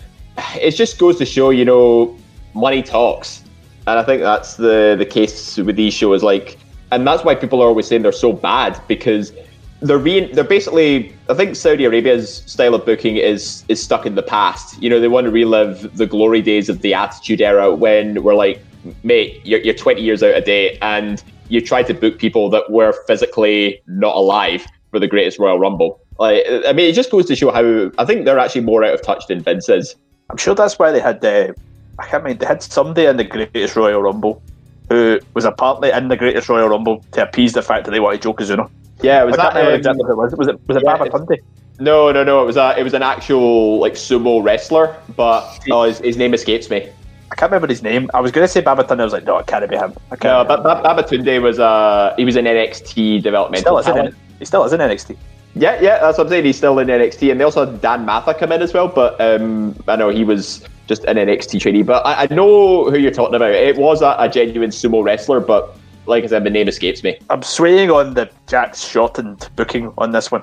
It just goes to show, you know, money talks, and I think that's the the case with these shows. Like and that's why people are always saying they're so bad because they're being they're basically I think Saudi Arabia's style of booking is is stuck in the past. You know, they want to relive the glory days of the Attitude Era when we're like, mate, you're, you're 20 years out of date, and you try to book people that were physically not alive for the greatest Royal Rumble. Like, I mean, it just goes to show how I think they're actually more out of touch than Vince is. I'm sure that's why they had uh, I can't remember they had somebody in the greatest Royal Rumble who was apparently in the Greatest Royal Rumble to appease the fact that they wanted Yokozuna. Yeah, was that um, exactly who it was. Was it was it yeah, Babatunde? No, no, no. It was a it was an actual like sumo wrestler, but oh, his, his name escapes me. I can't remember his name. I was going to say Babatunde. I was like, no, it can't be him. I can't no, but Babatunde was uh he was in NXT developmental still talent. He still is in NXT. Yeah, yeah, that's what I'm saying. He's still in NXT, and they also had Dan Matha come in as well. But um, I know he was just an NXT trainee. But I, I know who you're talking about. It was a, a, genuine sumo wrestler, but like I said, the name escapes me. I'm swaying on the Jack's shortened booking on this one.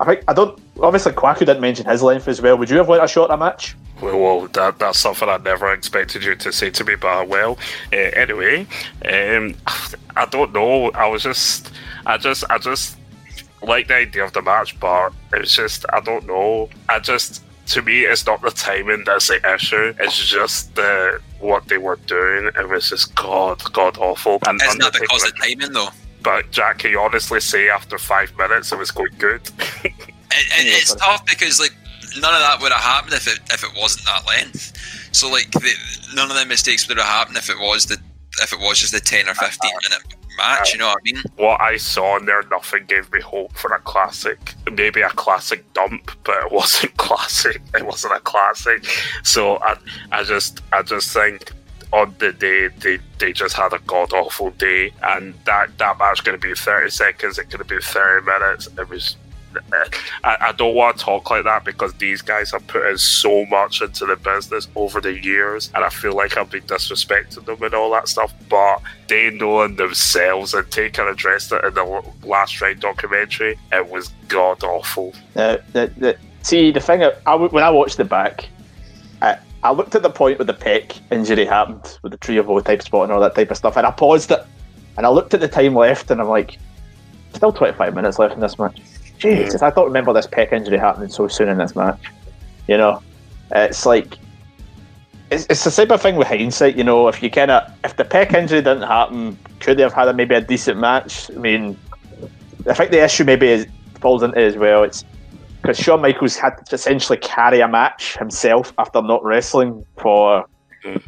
I think I don't. Obviously, Kwaku didn't mention his length as well. Would you have wanted a shorter match? Well, well that, that's something I never expected you to say to me, but well, uh, anyway, um, I don't know. I was just, I just, I just like the idea of the match, but it's just, I don't know. I just, to me, it's not the timing that's the issue. It's just the what they were doing. It was just god, god awful. And it's not because of timing, though. But Jack, can you honestly say after five minutes it was quite good? it, it, it's tough because like none of that would have happened if it if it wasn't that length. So like the, none of the mistakes would have happened if it was the if it was just the ten or fifteen uh, uh, minute match. You know what I mean? What I saw in there, nothing gave me hope for a classic. Maybe a classic dump, but it wasn't classic. It wasn't a classic. So I, I just, I just think on the day they, they just had a god awful day, and that that match going to be thirty seconds. It could have been thirty minutes. It was I, I, don't want to talk like that because these guys have put in so much into the business over the years, and I feel like I've been disrespecting them and all that stuff. But they knowing themselves and taking addressed it in the last ride documentary, it was god awful. Uh, the, the, see, the thing I, when I watched the back, I, I looked at the point where the pec injury happened with the tree of type spot and all that type of stuff, and I paused it and I looked at the time left, and I'm like, still 25 minutes left in this match Jesus, I don't remember this pec injury happening so soon in this match. You know, it's like it's, it's the same of thing with hindsight. You know, if you kind of if the pec injury didn't happen, could they have had a, maybe a decent match? I mean, I think the issue maybe is, falls into as well. It's because Shawn Michaels had to essentially carry a match himself after not wrestling for mm.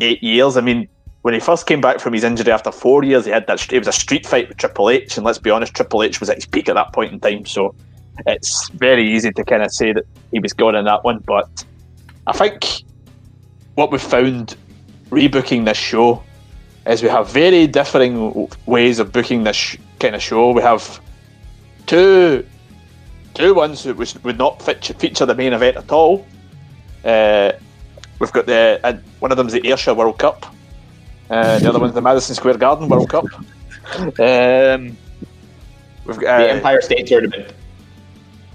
eight years. I mean, when he first came back from his injury after four years, he had that. It was a street fight with Triple H, and let's be honest, Triple H was at his peak at that point in time. So it's very easy to kind of say that he was gone in that one. But I think what we've found rebooking this show is we have very differing ways of booking this kind of show. We have two two ones that would not feature the main event at all. Uh, we've got the uh, one of them is the Ayrshire World Cup uh, the other one's the Madison Square Garden World Cup. Um, we've got, uh, the Empire State Tournament.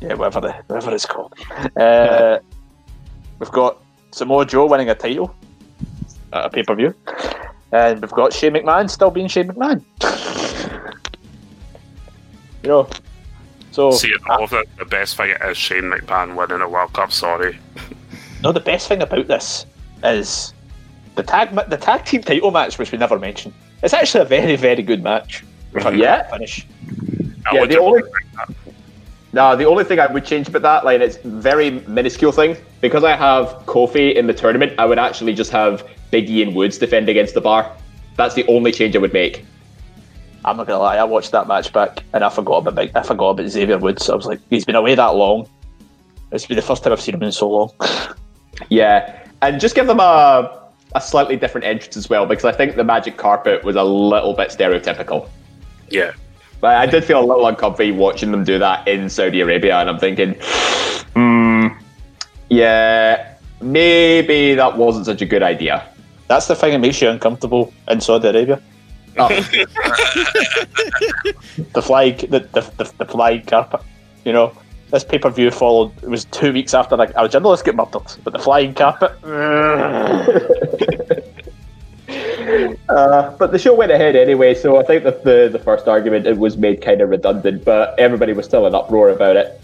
Yeah, whatever, the, whatever it's called. Uh, we've got Samoa Joe winning a title at a pay per view. And we've got Shane McMahon still being Shane McMahon. you know, so. See, all of it, the best thing is Shane McMahon winning a World Cup, sorry. No, the best thing about this is the tag the tag team title match, which we never mentioned, it's actually a very very good match. Yeah, finish. I yeah, the only picked that. no, the only thing I would change about that, line, it's very minuscule thing. Because I have Kofi in the tournament, I would actually just have Big E and Woods defend against the bar. That's the only change I would make. I'm not gonna lie, I watched that match back and I forgot about Big, I forgot about Xavier Woods. I was like, he's been away that long. It's been the first time I've seen him in so long. Yeah, and just give them a a slightly different entrance as well, because I think the magic carpet was a little bit stereotypical. Yeah. But I did feel a little uncomfy watching them do that in Saudi Arabia, and I'm thinking, hmm, yeah, maybe that wasn't such a good idea. That's the thing that makes you uncomfortable in Saudi Arabia. Oh, The flag, the, the, the, the flag carpet. You know, this pay per view followed. It was two weeks after like our journalist get murdered, but the flying carpet. Uh, but the show went ahead anyway, so I think that the, the first argument it was made kind of redundant, but everybody was still in uproar about it.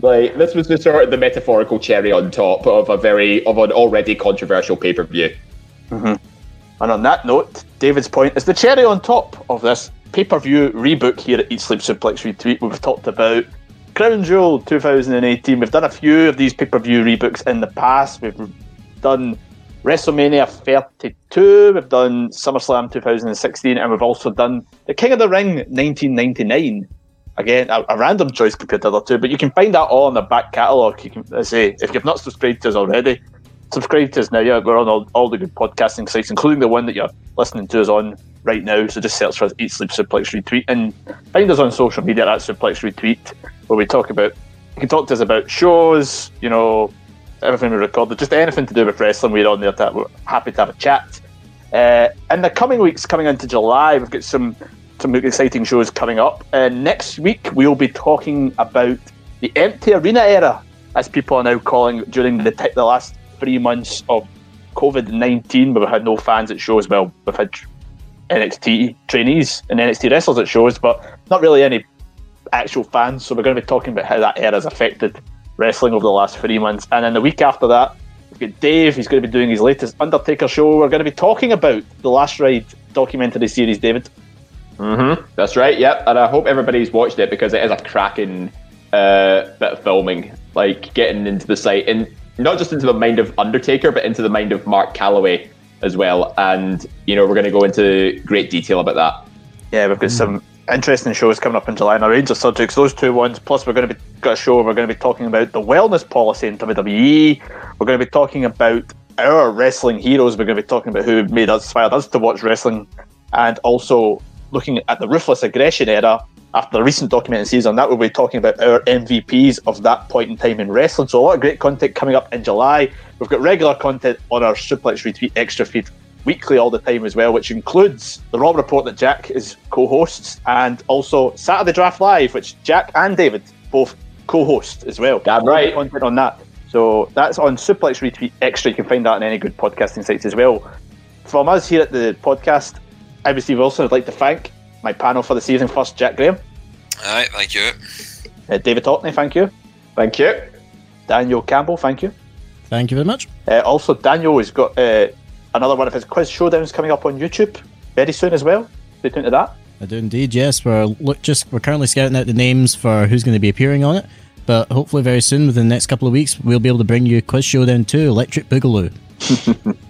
Like this was the sort of the metaphorical cherry on top of a very of an already controversial pay per view. And on that note, David's point is the cherry on top of this pay per view rebook here at Eat Sleep Suplex Retweet. We've talked about Crown Jewel 2018. We've done a few of these pay per view rebooks in the past. We've done WrestleMania 32, we've done SummerSlam 2016, and we've also done the King of the Ring 1999. Again, a, a random choice compared to the other two, but you can find that all in the back catalogue. You can I say if you've not subscribed to us already, subscribe to us now. Yeah, we're on all, all the good podcasting sites, including the one that you're listening to us on right now. So just search for Eat Sleep Suplex Retweet and find us on social media at Suplex Retweet, where we talk about. You can talk to us about shows, you know, everything we recorded, just anything to do with wrestling. We're on there. To, we're happy to have a chat. Uh, in the coming weeks, coming into July, we've got some some exciting shows coming up. Uh, next week, we'll be talking about the empty arena era, as people are now calling during the, t- the last three months of COVID 19, where we had no fans at shows. Well, we've had NXT trainees and NXT wrestlers at shows, but not really any actual fans. So we're going to be talking about how that era has affected wrestling over the last three months. And then the week after that, we've got Dave. He's going to be doing his latest Undertaker show. We're going to be talking about the Last Ride documentary series, David. Mm-hmm. That's right. Yep. And I hope everybody's watched it because it is a cracking uh, bit of filming. Like getting into the site and not just into the mind of Undertaker, but into the mind of Mark Calaway as well. And you know, we're going to go into great detail about that. Yeah, we've got some interesting shows coming up in July in our range of subjects. Those two ones, plus we're going to be got a show. We're going to be talking about the wellness policy in WWE. We're going to be talking about our wrestling heroes. We're going to be talking about who made us, inspired us to watch wrestling, and also looking at the ruthless aggression era after the recent documentary series on that. We'll be talking about our MVPs of that point in time in wrestling. So a lot of great content coming up in July. We've got regular content on our Suplex Retweet extra feed weekly all the time as well, which includes the Rob Report that Jack is co-hosts, and also Saturday Draft Live, which Jack and David both co-host as well. Damn All the right. Content on that. So that's on Suplex Retweet Extra. You can find that on any good podcasting sites as well. From us here at the podcast, I'm Steve Wilson. I'd like to thank my panel for the season First, Jack Graham. All right, thank you. Uh, David Hockney, thank you. Thank you. Daniel Campbell, thank you. Thank you very much. Uh, also, Daniel has got uh, another one of his quiz showdowns coming up on YouTube very soon as well. Stay tuned to that. I do indeed. Yes, we're look just we're currently scouting out the names for who's going to be appearing on it, but hopefully very soon, within the next couple of weeks, we'll be able to bring you Quiz Showdown 2 Electric Boogaloo.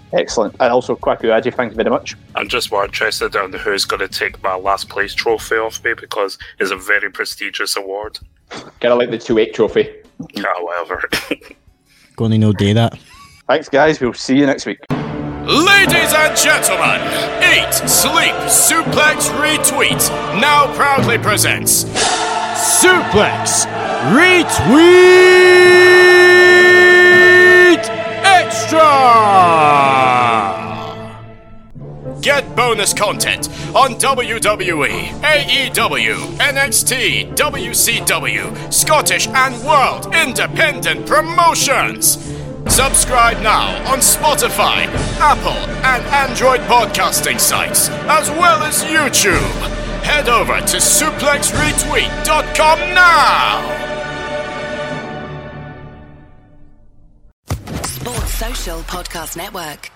Excellent. And also, Kwaku Aji, thank you very much. I'm just more interested in who's going to take my last place trophy off me because it's a very prestigious award. Kind of like the two eight trophy. Ah, However, Going to know day that. Thanks, guys. We'll see you next week. Ladies and gentlemen, Eat, Sleep, Suplex, Retweet now proudly presents Suplex Retweet Extra! Get bonus content on WWE, AEW, NXT, WCW, Scottish and World Independent Promotions. Subscribe now on Spotify, Apple, and Android podcasting sites, as well as YouTube. Head over to suplexretweet.com now! Sports Social Podcast Network.